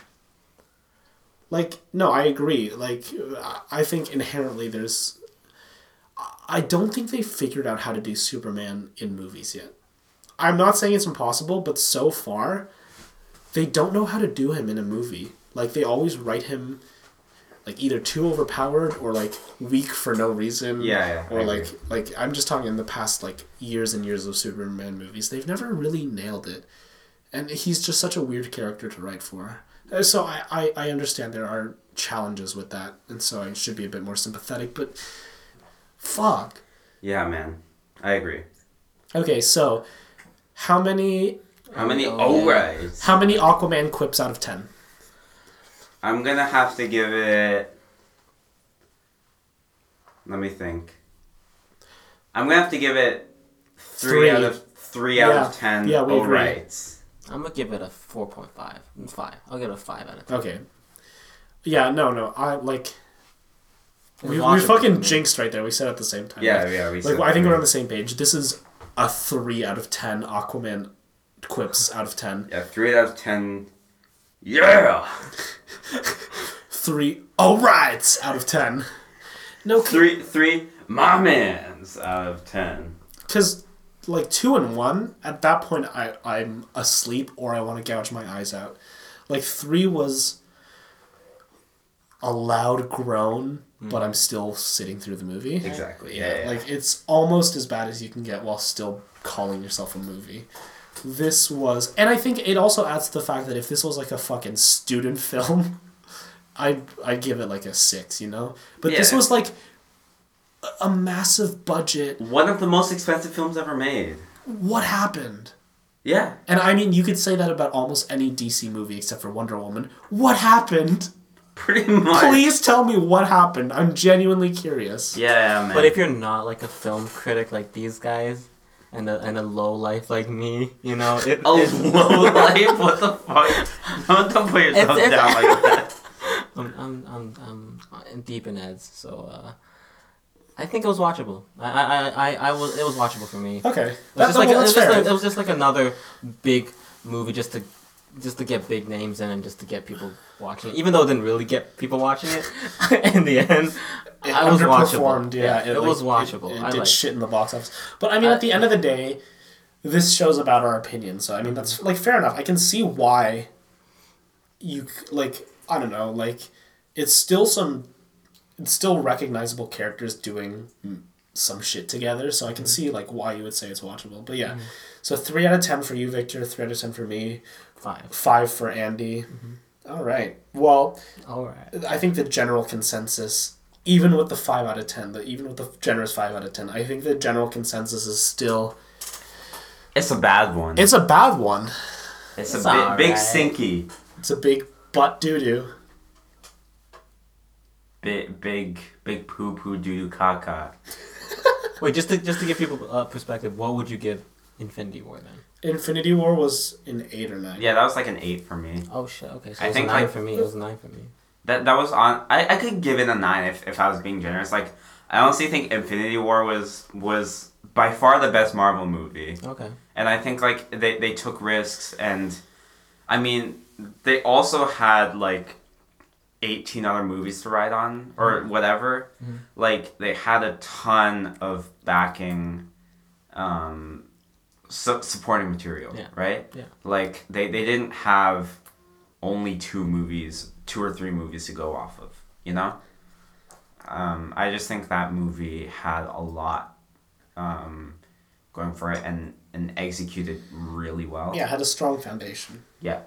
Like, no, I agree. Like, I think inherently there's. I don't think they figured out how to do Superman in movies yet. I'm not saying it's impossible, but so far, they don't know how to do him in a movie. Like, they always write him, like, either too overpowered or, like, weak for no reason. Yeah, yeah, Or, like, like, I'm just talking in the past, like, years and years of Superman movies. They've never really nailed it and he's just such a weird character to write for. Uh, So I, I, I understand there are challenges with that, and so I should be a bit more sympathetic. But fuck. Yeah, man. I agree. Okay, so how many How many Oh, yeah. right. how many Aquaman quips out of ten? I'm gonna have to give it. Let me think. I'm gonna have to give it three, Three. out of three out Yeah. of ten. Yeah, we oh agree. rights. I'm gonna give it a four point five. Five. I'll give it a five out of ten. Okay. Yeah, no, no. I like we, we fucking jinxed right there. We said at the same time. Yeah, Like, yeah. We like said I think we're on the same page. This is a three out of ten Aquaman quips out of ten. Yeah, three out of ten. Yeah. Three all right out of ten. No, Three, three. My man's out of ten. because like two and one at that point I I'm asleep or I want to gouge my eyes out. Like three was a loud groan, but I'm still sitting through the movie. Exactly. Yeah, Yeah. yeah. like it's almost as bad as you can get while still calling yourself a movie. This was, and I think it also adds to the fact that if this was like a fucking student film, I I give it like a six, you know. But this was like a massive budget. One of the most expensive films ever made. What happened? Yeah. And I mean, you could say that about almost any DC movie except for Wonder Woman. What happened? Pretty much. Please tell me what happened. I'm genuinely curious. Yeah, man. But if you're not like a film critic like these guys, and a and a low life like me, you know, it, a it- low life, what the fuck? Don't, don't put yourself It's- it's- down like that. I'm, I'm, I'm, I'm deep in Eds, so uh, I think it was watchable. I, I, I, I was, it was watchable for me. It Okay, was, that, just like, well, it, was just fair. like, it was just like another big movie just to just to get big names in and just to get people watching it. Even though it didn't really get people watching it in the end, It I was underperformed, watchable. Yeah, it, like, was watchable. It, it I did liked shit in the box office, but I mean, at the end of the day, this show's about our opinion. So I mean, that's like fair enough. I can see why you like. I don't know. Like, it's still some. It's still recognizable characters doing some shit together, so I can mm-hmm. see like why you would say it's watchable. But yeah, mm-hmm. so three out of ten for you, Victor. Three out of ten for me. Five. Five for Andy. Mm-hmm. All right. Well, All right. I think the general consensus, even with the five out of ten, the even with the generous five out of ten, I think the general consensus is still It's a bad one. it's a bad one. It's a It's big, alright. big sinky. It's a big butt doo doo. Big, big, big poo poo doo doo caca. Wait, just to just to give people uh, perspective, what would you give Infinity War then? Infinity War was an eight or nine. Yeah, that was like an eight for me. Oh shit. Okay, so I it was think, a nine like- for me. It was a nine for me. That that was on. I, I could give it a nine if, if I was being generous. Like I honestly think Infinity War was was by far the best Marvel movie. Okay. and I think like they, they took risks and I mean they also had like 18 other movies to write on or whatever like they had a ton of backing um su- supporting material Yeah. right Yeah. like they, they didn't have only two movies two or three movies to go off of you know um, I just think that movie had a lot um, going for it and and executed really well. Yeah, it had a strong foundation. Yeah.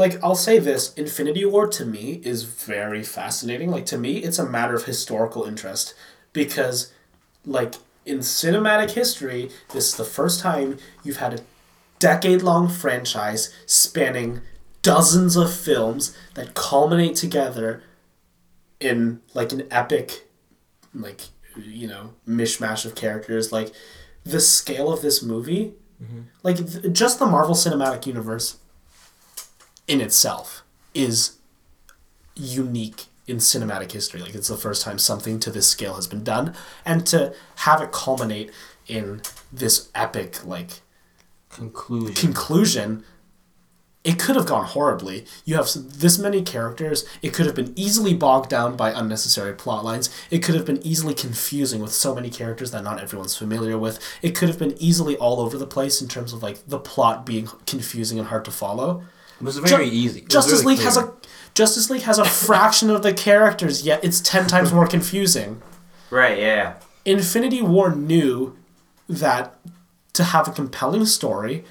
Like I'll say this, Infinity War to me is very fascinating. Like to me, it's a matter of historical interest because, like in cinematic history, this is the first time you've had a decade-long franchise spanning dozens of films that culminate together in like an epic, like you know, mishmash of characters. Like the scale of this movie, mm-hmm. like th- just the Marvel Cinematic Universe in itself is unique in cinematic history. Like it's the first time something to this scale has been done, and to have it culminate in this epic like Conclusion. conclusion. It could have gone horribly. You have this many characters. It could have been easily bogged down by unnecessary plot lines. It could have been easily confusing with so many characters that not everyone's familiar with. It could have been easily all over the place in terms of like the plot being confusing and hard to follow. It was very Ju- easy. Was Justice really League has a Justice League has a fraction of the characters, yet it's ten times more confusing. Right. Yeah. Infinity War knew that to have a compelling story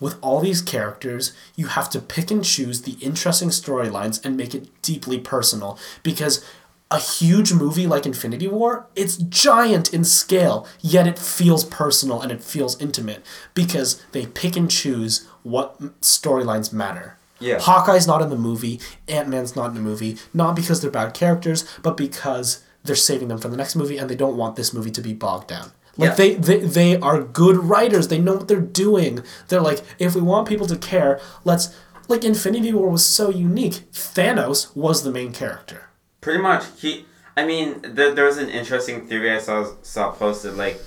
with all these characters, you have to pick and choose the interesting storylines and make it deeply personal because a huge movie like Infinity War, it's giant in scale, yet it feels personal and it feels intimate because they pick and choose what storylines matter. Yeah. Hawkeye's not in the movie, Ant Man's not in the movie, not because they're bad characters, but because they're saving them for the next movie and they don't want this movie to be bogged down. Like Yeah. they, they they are good writers. They know what they're doing. They're like, if we want people to care, let's like Infinity War was so unique. Thanos was the main character. Pretty much, he. I mean, there, there was an interesting theory I saw saw posted. Like,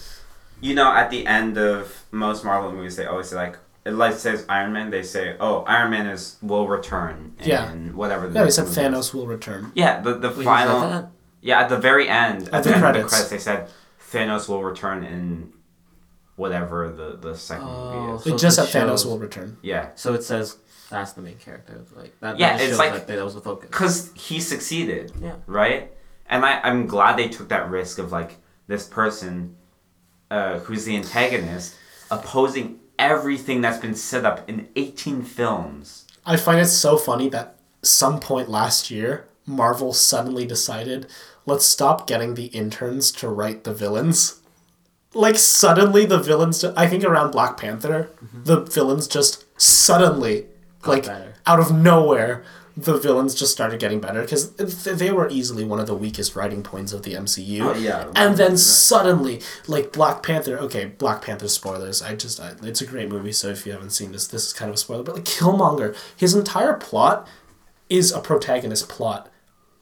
you know, at the end of most Marvel movies, they always say like, it like says Iron Man. They say, "Oh, Iron Man is will return." And Yeah. Whatever. The Yeah, they said movie is. Thanos will return. Yeah, the the Wait, final. that that? Yeah, at the very end, at, the the, end of credits. the credits, they said Thanos will return in whatever the the second Oh. movie is. It So just it said Thanos shows- will return. Yeah, So it says that's the main character. Like that. Yeah, that it's shows like- that that was the focus. because he succeeded. Yeah. Right. And I I'm glad they took that risk of like this person, uh, who's the antagonist, opposing everything that's been set up in 18 films. I find it so funny that some point last year, Marvel suddenly decided, let's stop getting the interns to write the villains. Like suddenly the villains, I think around Black Panther, mm-hmm. the villains just suddenly, like better. out of nowhere, the villains just started getting better because they were easily one of the weakest writing points of the MCU. Oh, yeah. And then suddenly, like Black Panther, okay, Black Panther spoilers. I just, I, it's a great movie, so if you haven't seen this, this is kind of a spoiler. But like Killmonger, his entire plot is a protagonist plot,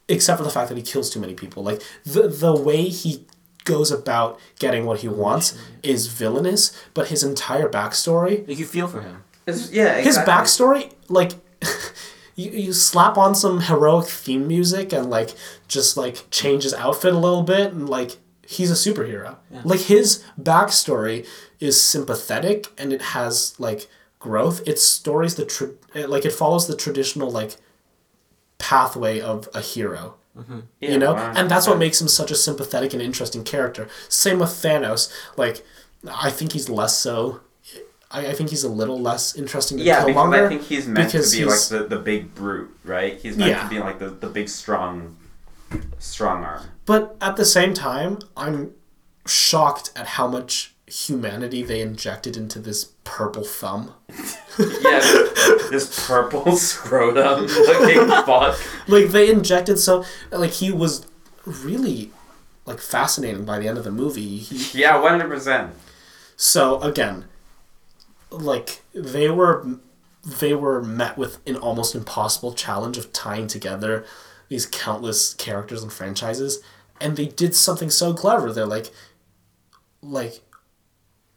except for the fact that he kills too many people. Like the the way he goes about getting what he wants is villainous, but his entire backstory Like you feel for him. It's, yeah, his backstory like you, you slap on some heroic theme music and like just like change his outfit a little bit and like he's a superhero. Like his backstory is sympathetic and it has like growth. Its stories the tra- it- like it follows the traditional like pathway of a hero. Mm-hmm. You know? And that's what makes him such a sympathetic and interesting character. Same with thanos. Like i think he's less so i, I think he's a little less interesting than Yeah, because I think he's meant to be like the, the big brute, right? He's meant Yeah. to be like the, the big strong, strong arm. But at the same time, I'm shocked at how much humanity they injected into this purple thumb. Yeah, this, this purple scrotum looking fuck. Like they injected so like he was really like fascinating by the end of the movie. He, Yeah, one hundred percent. so again, like they were they were met with an almost impossible challenge of tying together these countless characters and franchises and they did something so clever. They're like like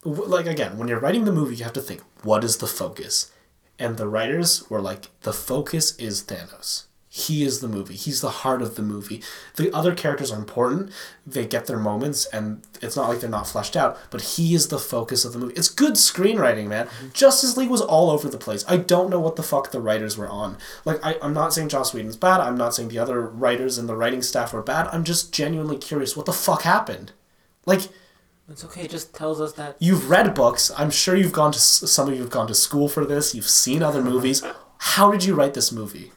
like again when you're writing the movie you have to think what is the focus? And the writers were like the focus is Thanos he is the movie. He's the heart of the movie. The other characters are important. They get their moments and it's not like they're not fleshed out but he is the focus of the movie. It's good screenwriting man. Mm-hmm. Justice league was all over the place. I don't know what the fuck the writers were on. Like I, i'm not saying joss whedon's bad. I'm not saying the other writers and the writing staff were bad. I'm just genuinely curious what the fuck happened. Like It's okay. It just tells us that you've read books. I'm sure you've gone to some of you have gone to school for this. You've seen other movies. How did you write this movie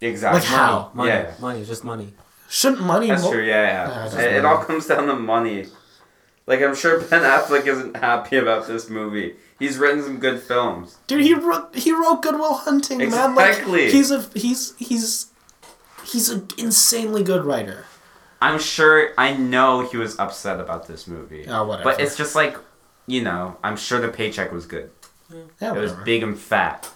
Exactly. Like how? money, Yeah. money, just money. shouldn't money That's mo- true. Yeah, Yeah, yeah. it it, all comes down to money. Like I'm sure Ben Affleck isn't happy about this movie. He's written some good films. Dude, he wrote he wrote Good Will Hunting, man. Like Exactly. he's a he's he's he's an insanely good writer. I'm sure. I know he was upset about this movie. Oh, whatever. But it's just like, you know, I'm sure the paycheck was good. Yeah, It was big and fat.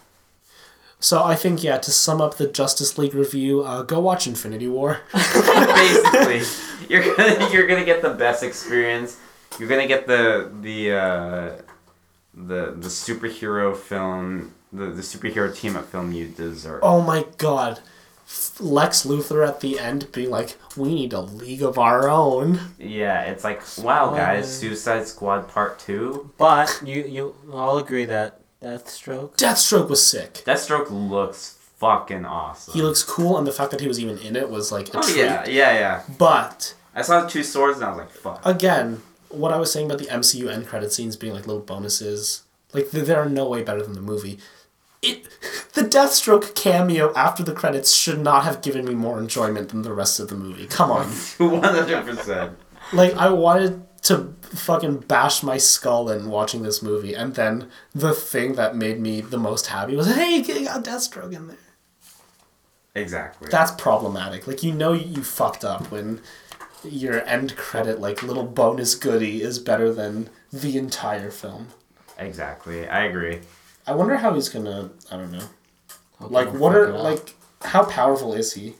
So I think yeah, to sum up the Justice League review, uh, go watch Infinity War. Basically, you're gonna you're gonna get the best experience. You're gonna get the the uh, the the superhero film, the the superhero team up film you deserve. oh my god. Lex Luthor at the end being like, "We need a league of our own." Yeah, it's like wow, guys, Uh, Suicide Squad Part Two. But you you all agree that Deathstroke. Deathstroke was sick. Deathstroke looks fucking awesome. He looks cool, and the fact that he was even in it was like a Oh treat. yeah, yeah, yeah. But I saw the two swords and I was like, fuck. again, what I was saying about the MCU end credit scenes being like little bonuses, Like they, they are no way better than the movie. It the Deathstroke cameo after the credits should not have given me more enjoyment than the rest of the movie. Come on. One hundred percent. like I wanted to fucking bash my skull in watching this movie, and then the thing that made me the most happy was, hey, you got Deathstroke in there. Exactly. That's problematic. Like you know you fucked up when your end credit like little bonus goodie is better than the entire film. exactly. I agree. I wonder how he's gonna. I don't know. Hope Like what are like how powerful is he?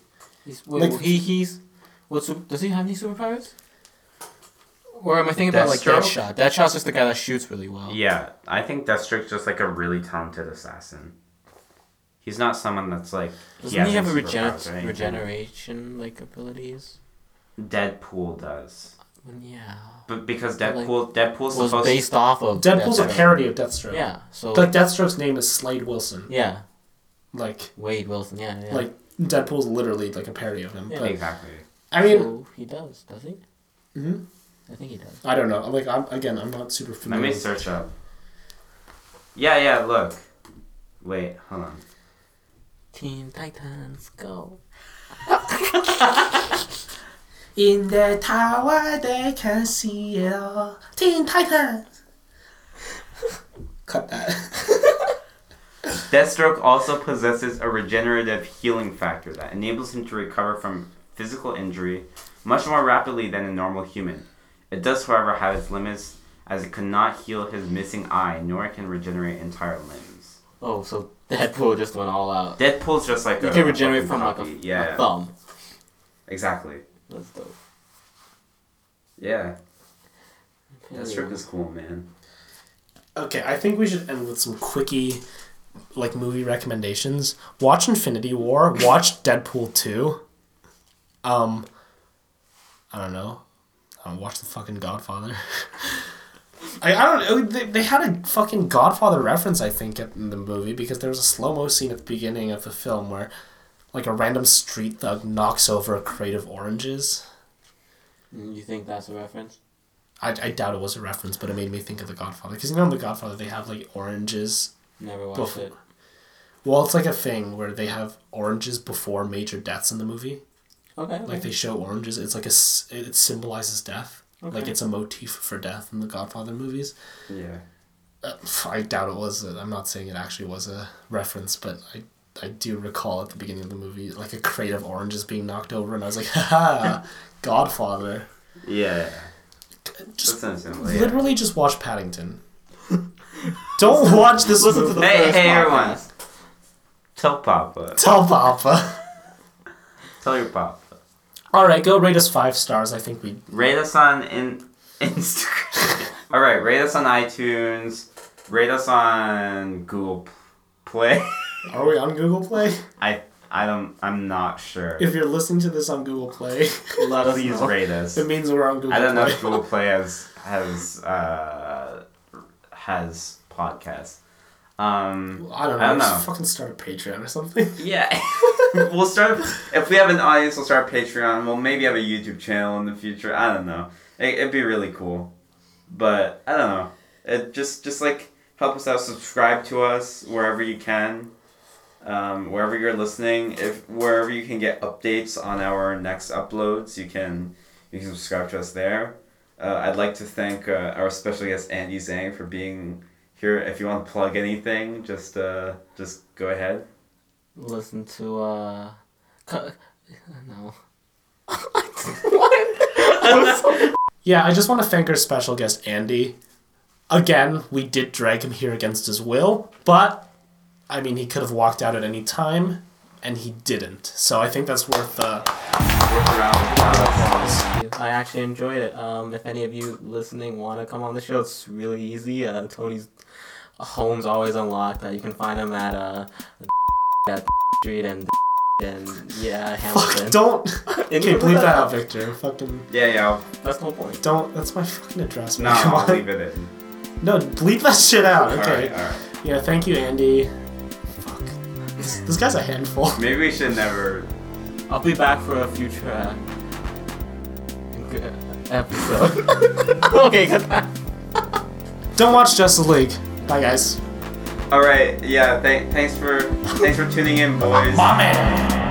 He's, wait, like- he he's what does he have any superpowers? Or am I thinking about like Deathstroke? Deadshot? Deadshot's just the guy that shoots really well. Yeah, I think Deathstroke's just like a really talented assassin. He's not someone that's like. Doesn't he, has have a any superpowers or regener- regeneration like abilities? Deadpool does, Yeah. but because But, like, Deadpool, Deadpool's Was supposed. based off of Deadpool's a parody of Deathstroke. Yeah. So Like Deathstroke's name is Slade Wilson. yeah, Like Wade Wilson. Yeah. yeah. like Deadpool's literally like a parody of him. Yeah. But exactly. I mean, so he does, does he? Mhm. I think he does. I don't know. Like I'm again, I'm not super Let familiar. me with- search up. Yeah, yeah. Look. Wait, hold on. Teen Titans Go. In the tower, they can see it all. Teen Titans. Cut that. Deathstroke also possesses a regenerative healing factor that enables him to recover from physical injury much more rapidly than a normal human. It does, however, have its limits as it cannot heal his missing eye, nor can regenerate entire limbs. Oh, so Deadpool just went all out. Deadpool's just like You a can regenerate fucking from like a, yeah, a thumb. exactly. That's dope. Yeah, Yeah. Deathstroke is cool, man. Okay, I think we should end with some quickie, like movie recommendations. Watch Infinity War. Watch Deadpool two. Um, I don't know. I don't watch the fucking Godfather. I, I don't know. They, they had a fucking Godfather reference, I think, in the movie because there was a slow mo scene at the beginning of the film where, like, a random street thug knocks over a crate of oranges. Mm, You think that's a reference? I, I doubt it was a reference, but it made me think of the Godfather because you know in the Godfather they have like oranges Never watched Before- it. Well, it's like a thing where they have oranges before major deaths in the movie. Okay. okay. Like they show oranges. It's like a it symbolizes death. Like it's a motif for death in the Godfather movies. Yeah. Uh, I doubt it was. i I'm not saying it actually was a reference, but I I do recall at the beginning of the movie like a crate of oranges being knocked over, and I was like, haha, Godfather. Yeah. Just That's understandable. Yeah. literally just watch Paddington. Don't watch this Listen to movie. the Hey, first hey, everyone. Tell Papa. Tell Papa. Tell your Papa. All right, go rate us five stars. I think we Rate us on in Instagram. All right, rate us on iTunes. Rate us on Google Play. are we on Google Play. I I don't. I'm not sure. If you're listening to this on Google Play, Let us Please know. rate us. it means we're on Google I don't know if Google Play has has uh has podcasts. Um, I don't know. I don't just fucking start a Patreon or something. yeah, we'll start if we have an audience. We'll start a Patreon. We'll maybe have a YouTube channel in the future. I don't know. It, it'd be really cool, but I don't know. It just just like help us out. Subscribe to us wherever you can. Um, wherever you're listening, if wherever you can get updates on our next uploads, you can you can subscribe to us there. Uh, I'd like to thank uh, our special guest Andy Zhang for being here. If you want to plug anything, just uh, just go ahead. Listen to uh. cu- No. Yeah, I just want to thank our special guest Andy. Again, we did drag him here against his will, but I mean, he could have walked out at any time, and he didn't. So I think that's worth uh, Work around. I actually enjoyed it. Um, if any of you listening want to come on the show, it's really easy. Uh, Tony's home's always unlocked. Uh, you can find him at uh, at street and and yeah, Hamilton. Fuck, don't. And Okay, you bleep that out, Victor. Fucking Yeah, yeah. That's the whole point. don't. That's my fucking address. No, man. I'll leave it in. No, bleep that shit out. Okay. Alright, alright. Yeah, thank you, Andy. Fuck. This, this guy's a handful. Maybe we should never. I'll be back for a future uh, episode. okay, cut that. Don't watch Justice League. Bye, guys. All right. Yeah. Th- thanks for thanks for tuning in, boys. My man.